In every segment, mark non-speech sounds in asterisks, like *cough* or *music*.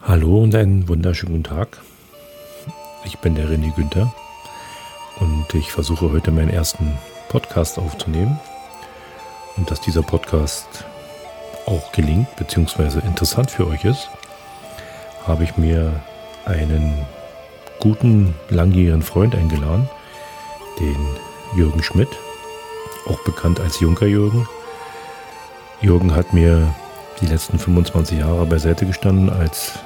Hallo und einen wunderschönen guten Tag. Ich bin der René Günther und ich versuche heute meinen ersten Podcast aufzunehmen. Und dass dieser Podcast auch gelingt bzw. interessant für euch ist, habe ich mir einen guten langjährigen Freund eingeladen, den Jürgen Schmidt, auch bekannt als Junker Jürgen. Jürgen hat mir die letzten 25 Jahre beiseite gestanden. Als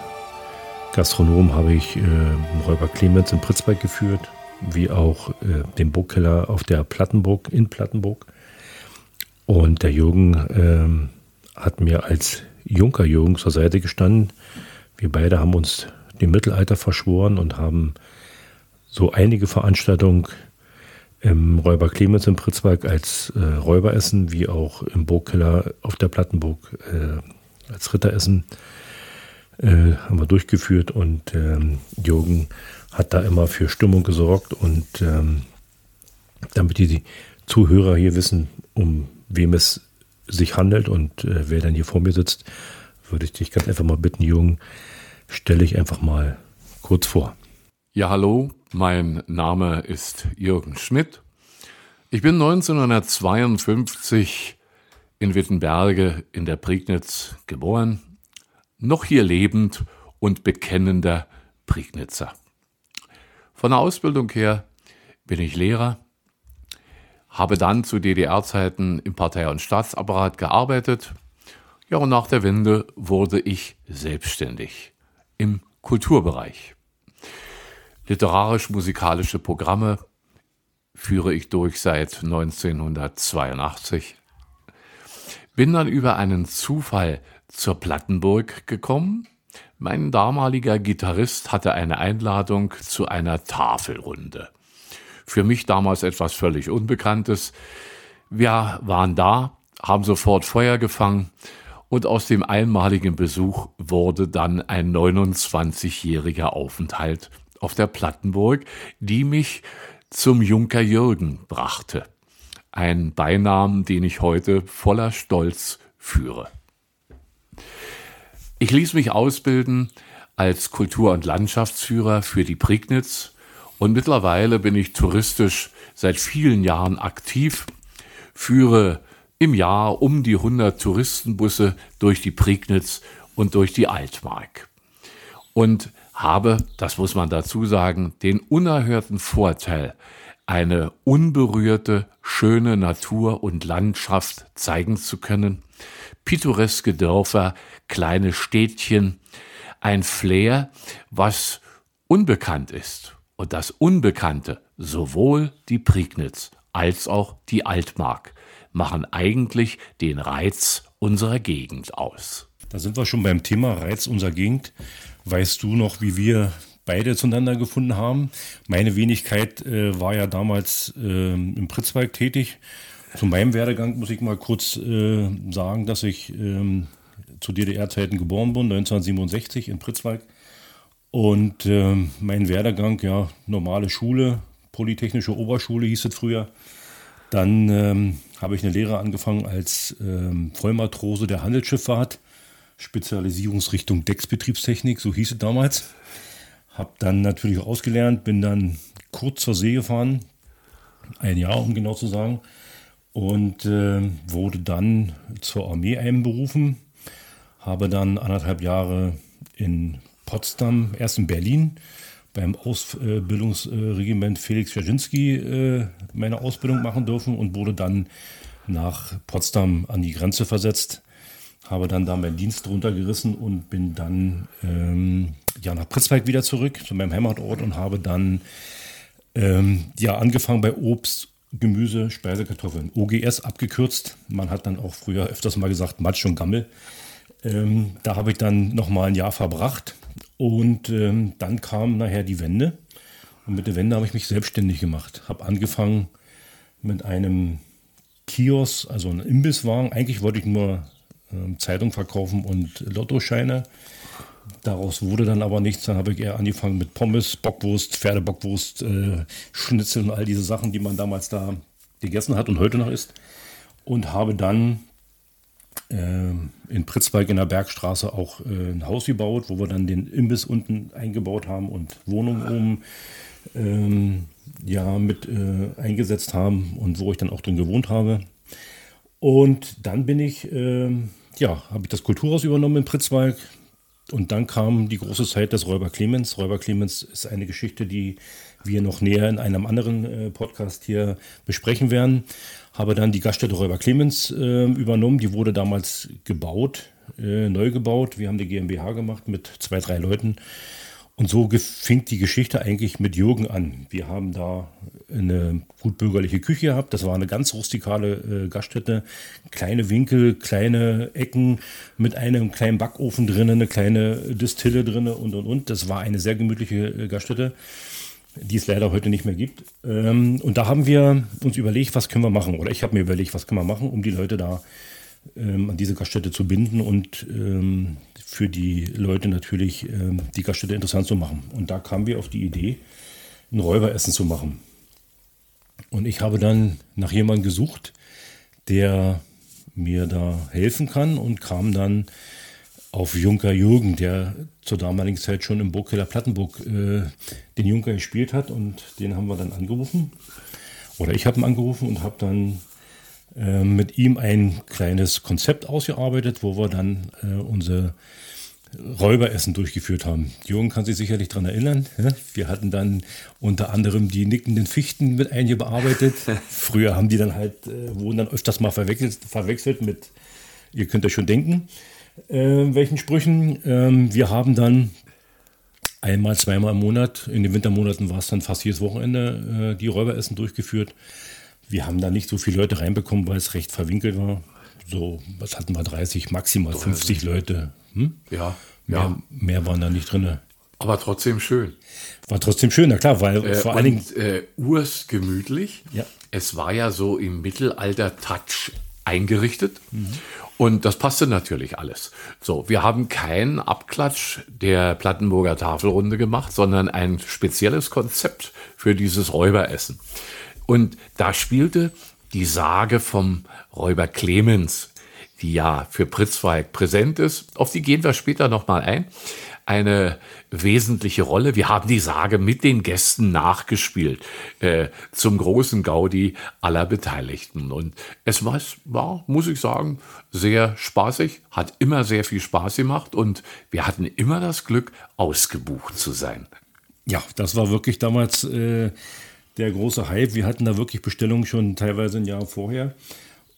Gastronom habe ich äh, Räuber Clemens in Pritzberg geführt, wie auch äh, den Burgkeller auf der Plattenburg in Plattenburg. Und der Jürgen äh, hat mir als Junker Jürgen zur Seite gestanden. Wir beide haben uns dem Mittelalter verschworen und haben so einige Veranstaltungen im Räuber Clemens in Pritzberg als äh, Räuberessen, wie auch im Burgkeller auf der Plattenburg äh, als Ritteressen äh, haben wir durchgeführt und ähm, Jürgen hat da immer für Stimmung gesorgt und ähm, damit die Zuhörer hier wissen, um wem es sich handelt und äh, wer dann hier vor mir sitzt, würde ich dich ganz einfach mal bitten, Jürgen, stelle ich einfach mal kurz vor. Ja, hallo, mein Name ist Jürgen Schmidt. Ich bin 1952 in Wittenberge in der Prignitz geboren, noch hier lebend und bekennender Prignitzer. Von der Ausbildung her bin ich Lehrer, habe dann zu DDR-Zeiten im Partei- und Staatsapparat gearbeitet. Ja, und nach der Wende wurde ich selbstständig im Kulturbereich. Literarisch-musikalische Programme führe ich durch seit 1982. Bin dann über einen Zufall zur Plattenburg gekommen. Mein damaliger Gitarrist hatte eine Einladung zu einer Tafelrunde. Für mich damals etwas völlig Unbekanntes. Wir waren da, haben sofort Feuer gefangen und aus dem einmaligen Besuch wurde dann ein 29-jähriger Aufenthalt auf der Plattenburg, die mich zum Junker Jürgen brachte. Ein Beinamen, den ich heute voller Stolz führe. Ich ließ mich ausbilden als Kultur- und Landschaftsführer für die Prignitz und mittlerweile bin ich touristisch seit vielen Jahren aktiv, führe im Jahr um die 100 Touristenbusse durch die Prignitz und durch die Altmark. Und habe, das muss man dazu sagen, den unerhörten Vorteil, eine unberührte, schöne Natur und Landschaft zeigen zu können, pittoreske Dörfer, kleine Städtchen, ein Flair, was unbekannt ist. Und das Unbekannte, sowohl die Prignitz als auch die Altmark, machen eigentlich den Reiz unserer Gegend aus. Da sind wir schon beim Thema Reiz unserer Gegend. Weißt du noch, wie wir beide zueinander gefunden haben? Meine Wenigkeit äh, war ja damals äh, im Pritzwalk tätig. Zu meinem Werdegang muss ich mal kurz äh, sagen, dass ich ähm, zu DDR-Zeiten geboren bin, 1967 in Pritzwalk. Und ähm, mein Werdegang, ja, normale Schule, Polytechnische Oberschule hieß es früher. Dann ähm, habe ich eine Lehre angefangen als ähm, Vollmatrose der Handelsschifffahrt Spezialisierungsrichtung Decksbetriebstechnik, so hieß es damals. Hab dann natürlich ausgelernt, bin dann kurz zur See gefahren, ein Jahr um genau zu sagen, und äh, wurde dann zur Armee einberufen. Habe dann anderthalb Jahre in Potsdam, erst in Berlin, beim Ausbildungsregiment Felix Wjaschinski äh, meine Ausbildung machen dürfen und wurde dann nach Potsdam an die Grenze versetzt habe dann da meinen Dienst runtergerissen und bin dann ähm, ja, nach Pritzwalk wieder zurück zu meinem Heimatort und habe dann ähm, ja, angefangen bei Obst, Gemüse, Speisekartoffeln. OGS abgekürzt. Man hat dann auch früher öfters mal gesagt Matsch und Gammel. Ähm, da habe ich dann nochmal ein Jahr verbracht und ähm, dann kam nachher die Wende. Und mit der Wende habe ich mich selbstständig gemacht. Habe angefangen mit einem Kiosk, also einem Imbisswagen. Eigentlich wollte ich nur ähm, Zeitung verkaufen und Lottoscheine. Daraus wurde dann aber nichts. Dann habe ich eher angefangen mit Pommes, Bockwurst, Pferdebockwurst, äh, Schnitzel und all diese Sachen, die man damals da gegessen hat und heute noch isst. Und habe dann ähm, in Pritzwalk in der Bergstraße auch äh, ein Haus gebaut, wo wir dann den Imbiss unten eingebaut haben und Wohnungen oben ähm, ja, mit äh, eingesetzt haben und wo ich dann auch drin gewohnt habe. Und dann bin ich, äh, ja, habe ich das Kulturhaus übernommen in Pritzwalk. Und dann kam die große Zeit des Räuber Clemens. Räuber Clemens ist eine Geschichte, die wir noch näher in einem anderen äh, Podcast hier besprechen werden. Habe dann die Gaststätte Räuber Clemens äh, übernommen. Die wurde damals gebaut, äh, neu gebaut. Wir haben die GmbH gemacht mit zwei, drei Leuten. Und so fing die Geschichte eigentlich mit Jürgen an. Wir haben da eine gutbürgerliche Küche gehabt. Das war eine ganz rustikale äh, Gaststätte. Kleine Winkel, kleine Ecken mit einem kleinen Backofen drin, eine kleine Distille drin und und und. Das war eine sehr gemütliche äh, Gaststätte, die es leider heute nicht mehr gibt. Ähm, und da haben wir uns überlegt, was können wir machen. Oder ich habe mir überlegt, was können wir machen, um die Leute da ähm, an diese Gaststätte zu binden und ähm, für die Leute natürlich ähm, die Gaststätte interessant zu machen. Und da kamen wir auf die Idee, ein Räuberessen zu machen. Und ich habe dann nach jemandem gesucht, der mir da helfen kann und kam dann auf Junker Jürgen, der zur damaligen Zeit schon im Burgkeller Plattenburg äh, den Junker gespielt hat und den haben wir dann angerufen. Oder ich habe ihn angerufen und habe dann äh, mit ihm ein kleines Konzept ausgearbeitet, wo wir dann äh, unsere Räuberessen durchgeführt haben. Jürgen kann sich sicherlich daran erinnern. Wir hatten dann unter anderem die nickenden Fichten mit eingearbeitet. *laughs* Früher haben die dann halt, äh, wurden dann öfters mal verwechselt, verwechselt mit, ihr könnt euch schon denken, äh, welchen Sprüchen. Ähm, wir haben dann einmal, zweimal im Monat, in den Wintermonaten war es dann fast jedes Wochenende, äh, die Räuberessen durchgeführt. Wir haben da nicht so viele Leute reinbekommen, weil es recht verwinkelt war. So, was hatten wir, 30, maximal 50 Leute. Hm? Ja, mehr, ja. Mehr waren da nicht drin. Aber trotzdem schön. War trotzdem schön, na klar, weil äh, vor allen Dingen. Äh, urs gemütlich. Ja. Es war ja so im Mittelalter Touch eingerichtet. Mhm. Und das passte natürlich alles. So, wir haben keinen Abklatsch der Plattenburger Tafelrunde gemacht, sondern ein spezielles Konzept für dieses Räuberessen. Und da spielte die Sage vom Räuber Clemens, die ja für Pritzweig präsent ist, auf die gehen wir später nochmal ein, eine wesentliche Rolle. Wir haben die Sage mit den Gästen nachgespielt, äh, zum großen Gaudi aller Beteiligten. Und es war, war, muss ich sagen, sehr spaßig, hat immer sehr viel Spaß gemacht und wir hatten immer das Glück, ausgebucht zu sein. Ja, das war wirklich damals äh, der große Hype. Wir hatten da wirklich Bestellungen schon teilweise ein Jahr vorher.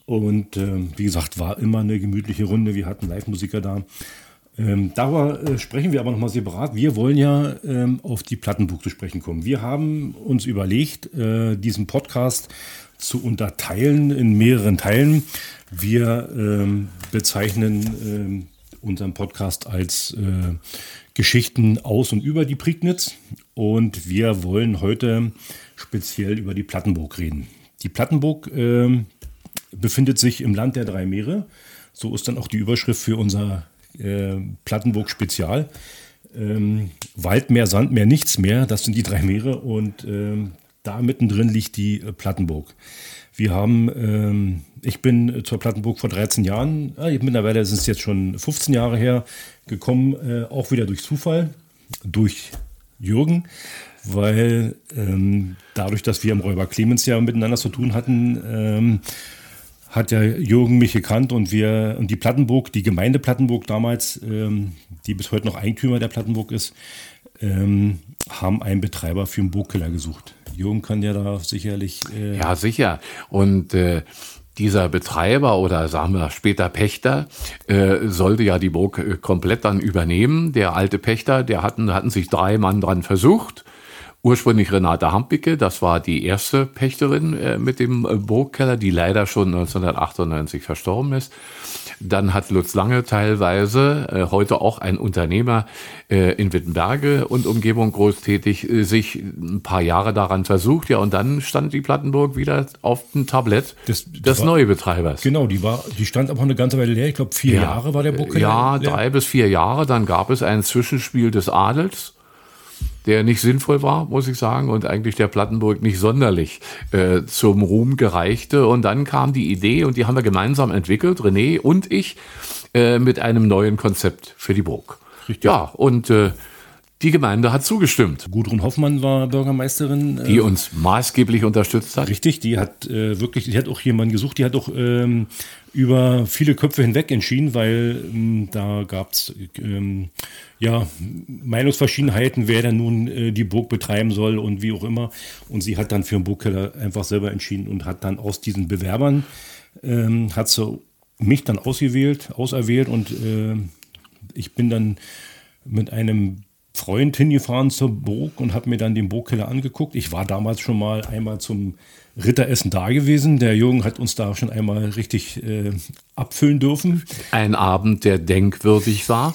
Und äh, wie gesagt, war immer eine gemütliche Runde. Wir hatten Live-Musiker da. Ähm, darüber äh, sprechen wir aber nochmal separat. Wir wollen ja ähm, auf die Plattenbuch zu sprechen kommen. Wir haben uns überlegt, äh, diesen Podcast zu unterteilen in mehreren Teilen. Wir ähm, bezeichnen ähm, unseren Podcast als äh, Geschichten aus und über die Prignitz. Und wir wollen heute speziell über die Plattenburg reden. Die Plattenburg äh, befindet sich im Land der drei Meere. So ist dann auch die Überschrift für unser äh, Plattenburg Spezial. Ähm, Wald mehr, Sand mehr, nichts mehr. Das sind die drei Meere und ähm, da mittendrin liegt die äh, Plattenburg. Wir haben, ähm, ich bin zur Plattenburg vor 13 Jahren, äh, mittlerweile sind es jetzt schon 15 Jahre her, gekommen, äh, auch wieder durch Zufall, durch Jürgen weil ähm, dadurch, dass wir im Räuber Clemens ja miteinander zu tun hatten, ähm, hat ja Jürgen mich gekannt und wir und die Plattenburg, die Gemeinde Plattenburg damals, ähm, die bis heute noch Eigentümer der Plattenburg ist, ähm, haben einen Betreiber für einen Burgkeller gesucht. Jürgen kann ja da sicherlich. Äh ja, sicher. Und äh, dieser Betreiber oder sagen wir später Pächter äh, sollte ja die Burg äh, komplett dann übernehmen. Der alte Pächter, der hatten, hatten sich drei Mann dran versucht ursprünglich Renate Hampicke, das war die erste Pächterin äh, mit dem äh, Burgkeller, die leider schon 1998 verstorben ist. Dann hat Lutz Lange teilweise, äh, heute auch ein Unternehmer äh, in Wittenberge und Umgebung großtätig, äh, sich ein paar Jahre daran versucht. Ja, und dann stand die Plattenburg wieder auf dem Tablett das, des war, Neubetreibers. Genau, die war, die stand aber eine ganze Weile leer. Ich glaube, vier ja, Jahre war der Burgkeller. Ja, leer. drei bis vier Jahre. Dann gab es ein Zwischenspiel des Adels der nicht sinnvoll war, muss ich sagen, und eigentlich der Plattenburg nicht sonderlich äh, zum Ruhm gereichte. Und dann kam die Idee, und die haben wir gemeinsam entwickelt, René und ich, äh, mit einem neuen Konzept für die Burg. Richtig. Ja, und äh, die Gemeinde hat zugestimmt. Gudrun Hoffmann war Bürgermeisterin. Die äh, uns maßgeblich unterstützt hat. Richtig, die hat äh, wirklich, die hat auch jemanden gesucht, die hat auch ähm, über viele Köpfe hinweg entschieden, weil ähm, da gab es ähm, ja, Meinungsverschiedenheiten, wer denn nun äh, die Burg betreiben soll und wie auch immer. Und sie hat dann für den Burgkeller einfach selber entschieden und hat dann aus diesen Bewerbern, ähm, hat sie mich dann ausgewählt, auserwählt und äh, ich bin dann mit einem Freund hingefahren zur Burg und habe mir dann den Burgkeller angeguckt. Ich war damals schon mal einmal zum Ritteressen da gewesen. Der Jürgen hat uns da schon einmal richtig äh, abfüllen dürfen. Ein Abend, der denkwürdig war.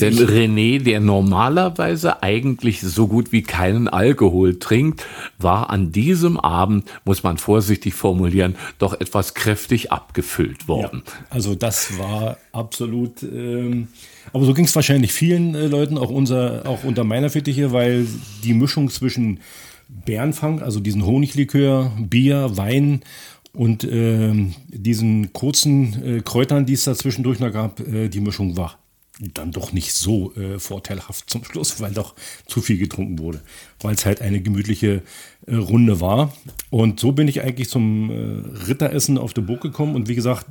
Denn René, der normalerweise eigentlich so gut wie keinen Alkohol trinkt, war an diesem Abend, muss man vorsichtig formulieren, doch etwas kräftig abgefüllt worden. Ja, also das war absolut. Ähm, aber so ging es wahrscheinlich vielen äh, Leuten, auch, unser, auch unter meiner Fittiche, weil die Mischung zwischen Bärenfang, also diesen Honiglikör, Bier, Wein und äh, diesen kurzen äh, Kräutern, die es da zwischendurch noch gab, äh, die Mischung war dann doch nicht so äh, vorteilhaft zum Schluss, weil doch zu viel getrunken wurde, weil es halt eine gemütliche äh, Runde war. Und so bin ich eigentlich zum äh, Ritteressen auf der Burg gekommen. Und wie gesagt,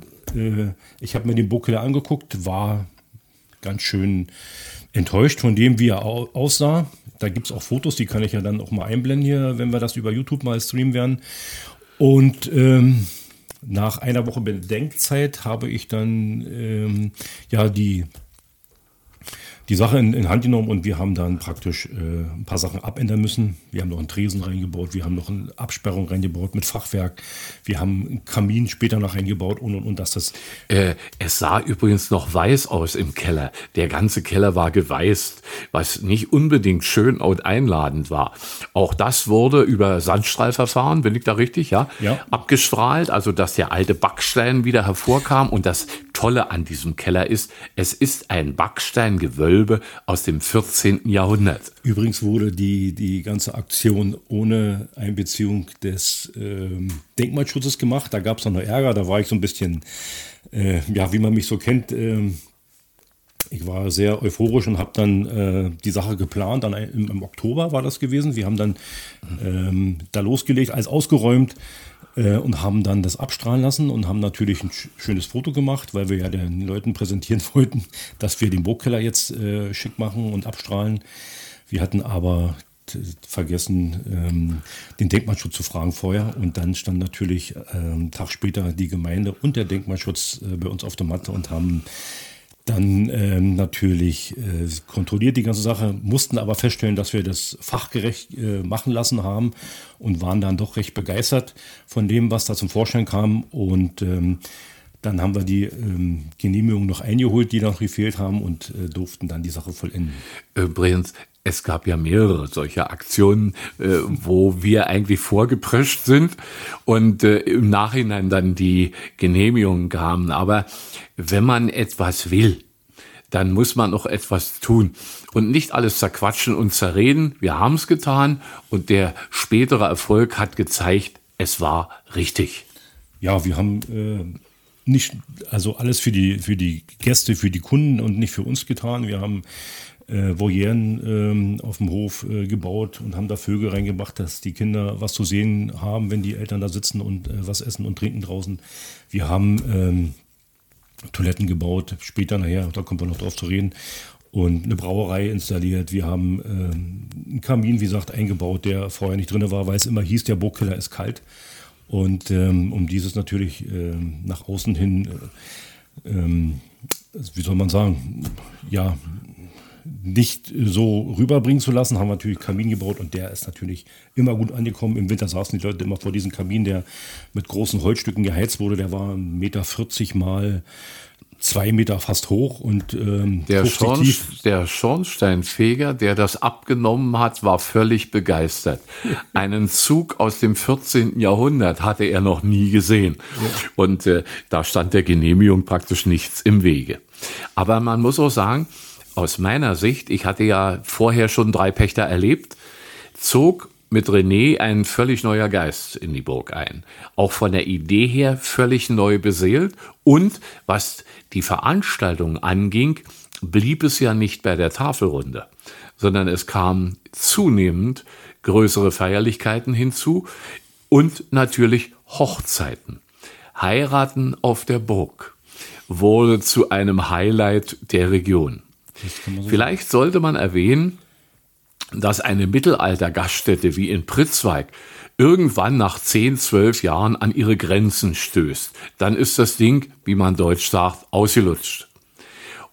ich habe mir den Burgkeller angeguckt, war ganz schön enttäuscht von dem, wie er aussah. Da gibt es auch Fotos, die kann ich ja dann auch mal einblenden hier, wenn wir das über YouTube mal streamen werden. Und ähm, nach einer Woche Bedenkzeit habe ich dann ähm, ja die die Sache in, in, Hand genommen und wir haben dann praktisch äh, ein paar Sachen abändern müssen. Wir haben noch einen Tresen reingebaut, wir haben noch eine Absperrung reingebaut mit Fachwerk, wir haben einen Kamin später noch reingebaut und und und dass das. Äh, es sah übrigens noch weiß aus im Keller. Der ganze Keller war geweißt, was nicht unbedingt schön und einladend war. Auch das wurde über Sandstrahlverfahren, bin ich da richtig, ja, ja. abgestrahlt, also dass der alte Backstein wieder hervorkam und das Tolle an diesem Keller ist, es ist ein Backsteingewölbe aus dem 14. Jahrhundert. Übrigens wurde die, die ganze Aktion ohne Einbeziehung des ähm, Denkmalschutzes gemacht. Da gab es noch Ärger, da war ich so ein bisschen, äh, ja, wie man mich so kennt, äh, ich war sehr euphorisch und habe dann äh, die Sache geplant. Dann im, im, Oktober war das gewesen. Wir haben dann ähm, da losgelegt, alles ausgeräumt äh, und haben dann das abstrahlen lassen und haben natürlich ein schönes Foto gemacht, weil wir ja den Leuten präsentieren *laughs* wollten, dass wir den Burgkeller jetzt äh, schick machen und abstrahlen. Wir hatten aber vergessen, ähm, den Denkmalschutz zu fragen vorher. Und dann stand natürlich ähm, Tag später die Gemeinde und der Denkmalschutz äh, bei uns auf der Matte und haben dann ähm, natürlich äh, kontrolliert die ganze Sache, mussten aber feststellen, dass wir das fachgerecht äh, machen lassen haben und waren dann doch recht begeistert von dem, was da zum Vorschein kam. Und ähm, dann haben wir die ähm, Genehmigung noch eingeholt, die noch gefehlt haben und äh, durften dann die Sache vollenden. Übrigens, es gab ja mehrere solcher Aktionen, äh, wo wir eigentlich vorgeprescht sind und äh, im Nachhinein dann die Genehmigungen kamen. Aber wenn man etwas will, dann muss man auch etwas tun und nicht alles zerquatschen und zerreden. Wir haben es getan und der spätere Erfolg hat gezeigt, es war richtig. Ja, wir haben äh, nicht also alles für die für die Gäste, für die Kunden und nicht für uns getan. Wir haben äh, Voyeren ähm, auf dem Hof äh, gebaut und haben da Vögel reingebracht, dass die Kinder was zu sehen haben, wenn die Eltern da sitzen und äh, was essen und trinken draußen. Wir haben ähm, Toiletten gebaut, später nachher, da kommt man noch drauf zu reden, und eine Brauerei installiert. Wir haben ähm, einen Kamin, wie gesagt, eingebaut, der vorher nicht drin war, weil es immer hieß, der Burgkeller ist kalt. Und ähm, um dieses natürlich ähm, nach außen hin, äh, ähm, wie soll man sagen, ja, nicht so rüberbringen zu lassen, haben wir natürlich Kamin gebaut und der ist natürlich immer gut angekommen. Im Winter saßen die Leute immer vor diesem Kamin, der mit großen Holzstücken geheizt wurde. Der war 1,40 Meter mal zwei Meter fast hoch und ähm, der, Schorn, der Schornsteinfeger, der das abgenommen hat, war völlig begeistert. *laughs* Einen Zug aus dem 14. Jahrhundert hatte er noch nie gesehen. Ja. Und äh, da stand der Genehmigung praktisch nichts im Wege. Aber man muss auch sagen, aus meiner Sicht, ich hatte ja vorher schon drei Pächter erlebt, zog mit René ein völlig neuer Geist in die Burg ein. Auch von der Idee her völlig neu beseelt. Und was die Veranstaltung anging, blieb es ja nicht bei der Tafelrunde, sondern es kamen zunehmend größere Feierlichkeiten hinzu und natürlich Hochzeiten. Heiraten auf der Burg wurde zu einem Highlight der Region. So Vielleicht sollte man erwähnen, dass eine Mittelalter-Gaststätte wie in Pritzweig irgendwann nach 10, 12 Jahren an ihre Grenzen stößt. Dann ist das Ding, wie man deutsch sagt, ausgelutscht.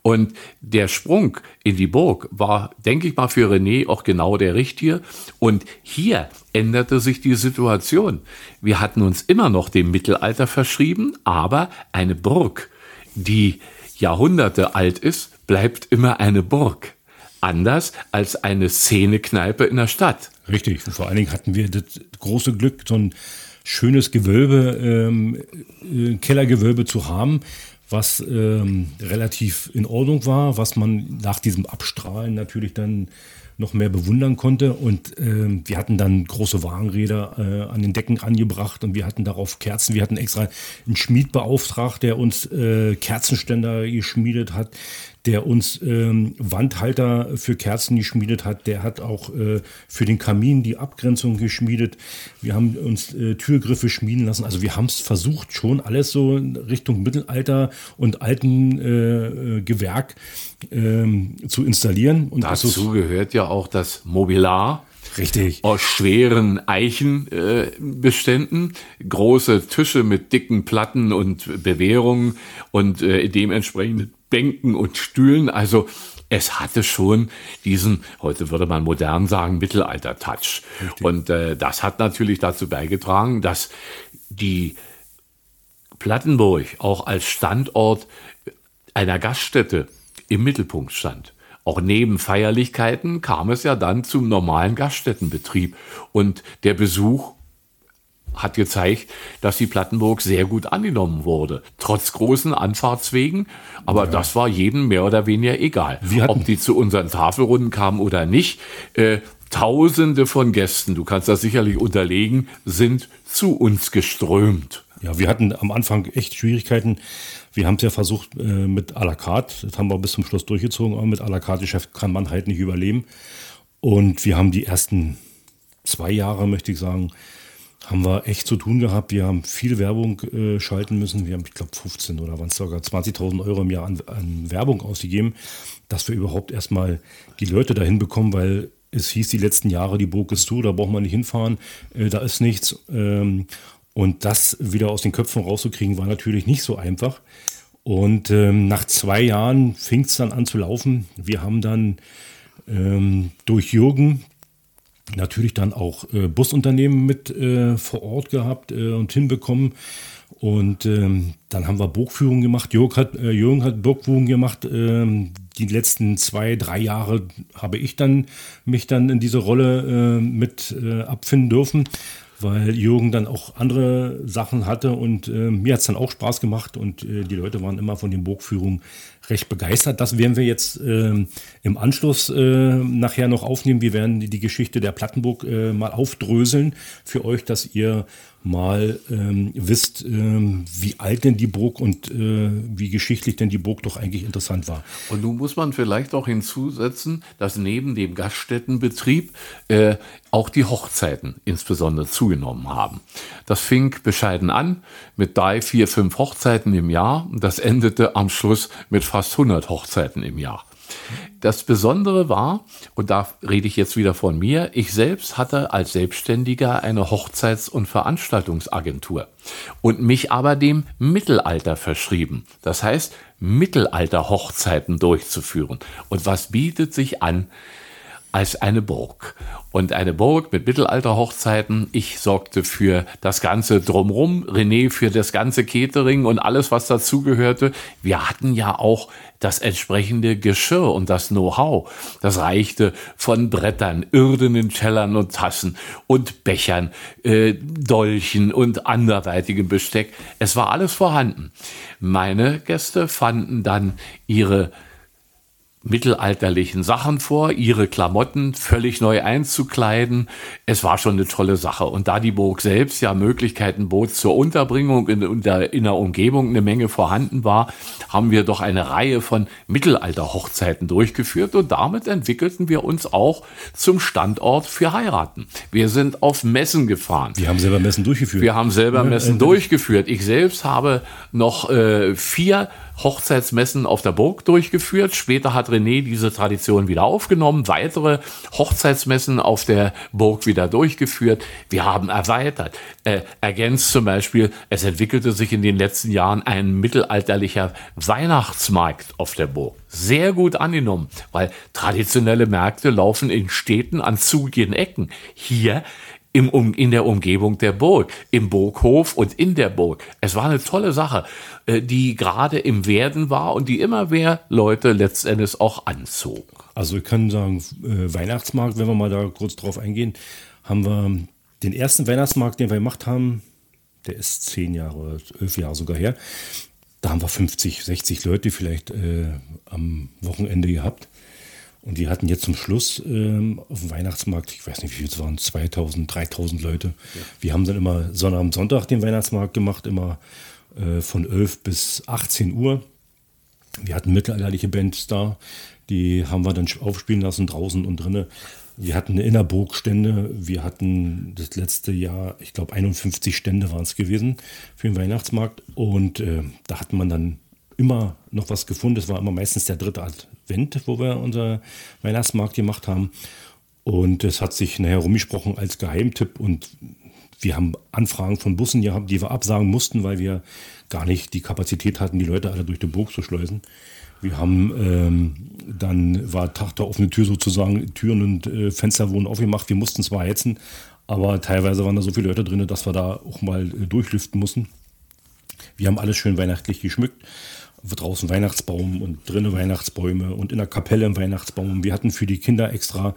Und der Sprung in die Burg war, denke ich mal, für René auch genau der richtige. Und hier änderte sich die Situation. Wir hatten uns immer noch dem Mittelalter verschrieben, aber eine Burg, die Jahrhunderte alt ist, bleibt immer eine Burg. Anders als eine Szenekneipe in der Stadt. Richtig. Vor allen Dingen hatten wir das große Glück, so ein schönes Gewölbe, ähm, äh, Kellergewölbe zu haben, was ähm, relativ in Ordnung war, was man nach diesem Abstrahlen natürlich dann noch mehr bewundern konnte. Und äh, wir hatten dann große Wagenräder äh, an den Decken angebracht und wir hatten darauf Kerzen. Wir hatten extra einen Schmied beauftragt, der uns äh, Kerzenständer geschmiedet hat der uns ähm, Wandhalter für Kerzen geschmiedet hat. Der hat auch äh, für den Kamin die Abgrenzung geschmiedet. Wir haben uns äh, Türgriffe schmieden lassen. Also wir haben es versucht, schon alles so in Richtung Mittelalter und alten äh, äh Gewerk ähm, zu installieren. Und Dazu gehört ja auch das Mobilar. Richtig. Aus schweren Eichenbeständen, äh, große Tische mit dicken Platten und Bewährungen und äh, dementsprechend Bänken und Stühlen. Also es hatte schon diesen, heute würde man modern sagen, Mittelalter-Touch. Und äh, das hat natürlich dazu beigetragen, dass die Plattenburg auch als Standort einer Gaststätte im Mittelpunkt stand. Auch neben Feierlichkeiten kam es ja dann zum normalen Gaststättenbetrieb und der Besuch hat gezeigt, dass die Plattenburg sehr gut angenommen wurde, trotz großen Anfahrtswegen. Aber ja. das war jedem mehr oder weniger egal, ob die zu unseren Tafelrunden kamen oder nicht. Äh, Tausende von Gästen, du kannst das sicherlich unterlegen, sind zu uns geströmt. Ja, wir hatten am Anfang echt Schwierigkeiten. Wir haben es ja versucht äh, mit à la carte, das haben wir bis zum Schluss durchgezogen, aber mit à la carte Geschäft kann man halt nicht überleben. Und wir haben die ersten zwei Jahre, möchte ich sagen, haben wir echt zu tun gehabt. Wir haben viel Werbung äh, schalten müssen. Wir haben, ich glaube, 15 oder waren es sogar 20.000 Euro im Jahr an, an, Werbung ausgegeben, dass wir überhaupt erstmal die Leute dahin bekommen, weil es hieß die letzten Jahre, die Burg ist zu, da braucht man nicht hinfahren, äh, da ist nichts. Ähm, und das wieder aus den Köpfen rauszukriegen, war natürlich nicht so einfach. Und ähm, nach zwei Jahren fing es dann an zu laufen. Wir haben dann ähm, durch Jürgen, natürlich dann auch äh, Busunternehmen mit äh, vor Ort gehabt äh, und hinbekommen. Und ähm, dann haben wir Burgführung gemacht. Jürgen hat, äh, Jürgen hat Burgführung gemacht. Ähm, die letzten zwei, drei Jahre habe ich dann mich dann in diese Rolle äh, mit äh, abfinden dürfen, weil Jürgen dann auch andere Sachen hatte und äh, mir hat es dann auch Spaß gemacht und äh, die Leute waren immer von den Burgführungen recht begeistert. Das werden wir jetzt äh, im Anschluss äh, nachher noch aufnehmen. Wir werden die Geschichte der Plattenburg äh, mal aufdröseln für euch, dass ihr mal ähm, wisst, ähm, wie alt denn die Burg und äh, wie geschichtlich denn die Burg doch eigentlich interessant war. Und nun muss man vielleicht auch hinzusetzen, dass neben dem Gaststättenbetrieb äh, auch die Hochzeiten insbesondere zugenommen haben. Das fing bescheiden an mit drei, vier, fünf Hochzeiten im Jahr. Das endete am Schluss mit fast 100 Hochzeiten im Jahr. Das Besondere war, und da rede ich jetzt wieder von mir, ich selbst hatte als Selbstständiger eine Hochzeits- und Veranstaltungsagentur und mich aber dem Mittelalter verschrieben. Das heißt, Mittelalter-Hochzeiten durchzuführen. Und was bietet sich an? Als eine Burg. Und eine Burg mit Mittelalter-Hochzeiten. Ich sorgte für das Ganze drumrum, René für das ganze Catering und alles, was dazugehörte. Wir hatten ja auch das entsprechende Geschirr und das Know-how. Das reichte von Brettern, irdenen Tellern und Tassen und Bechern, äh, Dolchen und anderweitigem Besteck. Es war alles vorhanden. Meine Gäste fanden dann ihre mittelalterlichen Sachen vor, ihre Klamotten völlig neu einzukleiden. Es war schon eine tolle Sache. Und da die Burg selbst ja Möglichkeiten bot zur Unterbringung in, in, der, in der Umgebung eine Menge vorhanden war, haben wir doch eine Reihe von Mittelalter-Hochzeiten durchgeführt und damit entwickelten wir uns auch zum Standort für Heiraten. Wir sind auf Messen gefahren. Wir haben selber Messen durchgeführt. Wir haben selber Messen durchgeführt. Ich selbst habe noch äh, vier Hochzeitsmessen auf der Burg durchgeführt. Später hat René diese Tradition wieder aufgenommen, weitere Hochzeitsmessen auf der Burg wieder durchgeführt. Wir haben erweitert, äh, ergänzt zum Beispiel, es entwickelte sich in den letzten Jahren ein mittelalterlicher Weihnachtsmarkt auf der Burg. Sehr gut angenommen, weil traditionelle Märkte laufen in Städten an zugigen Ecken. Hier im, um, in der Umgebung der Burg, im Burghof und in der Burg. Es war eine tolle Sache, äh, die gerade im Werden war und die immer mehr Leute letztendlich auch anzog. Also ich kann sagen, äh, Weihnachtsmarkt, wenn wir mal da kurz drauf eingehen, haben wir den ersten Weihnachtsmarkt, den wir gemacht haben, der ist zehn Jahre, elf Jahre sogar her. Da haben wir 50, 60 Leute vielleicht äh, am Wochenende gehabt. Und die hatten jetzt zum Schluss ähm, auf dem Weihnachtsmarkt, ich weiß nicht, wie viel es waren, 2000, 3000 Leute. Ja. Wir haben dann immer Sonnabend, Sonntag den Weihnachtsmarkt gemacht, immer äh, von 11 bis 18 Uhr. Wir hatten mittelalterliche Bands da, die haben wir dann aufspielen lassen, draußen und drinnen. Wir hatten Innerburgstände, wir hatten das letzte Jahr, ich glaube 51 Stände waren es gewesen für den Weihnachtsmarkt. Und äh, da hat man dann immer noch was gefunden. Das war immer meistens der dritte Advent, wo wir unser Weihnachtsmarkt gemacht haben. Und es hat sich nachher rumgesprochen als Geheimtipp und wir haben Anfragen von Bussen gehabt, die wir absagen mussten, weil wir gar nicht die Kapazität hatten, die Leute alle durch die Burg zu schleusen. Wir haben ähm, dann war Tag der offene Tür sozusagen, Türen und äh, Fenster wurden aufgemacht. Wir mussten zwar hetzen, aber teilweise waren da so viele Leute drin, dass wir da auch mal äh, durchlüften mussten. Wir haben alles schön weihnachtlich geschmückt draußen Weihnachtsbaum und drinnen Weihnachtsbäume und in der Kapelle ein Weihnachtsbaum. Wir hatten für die Kinder extra,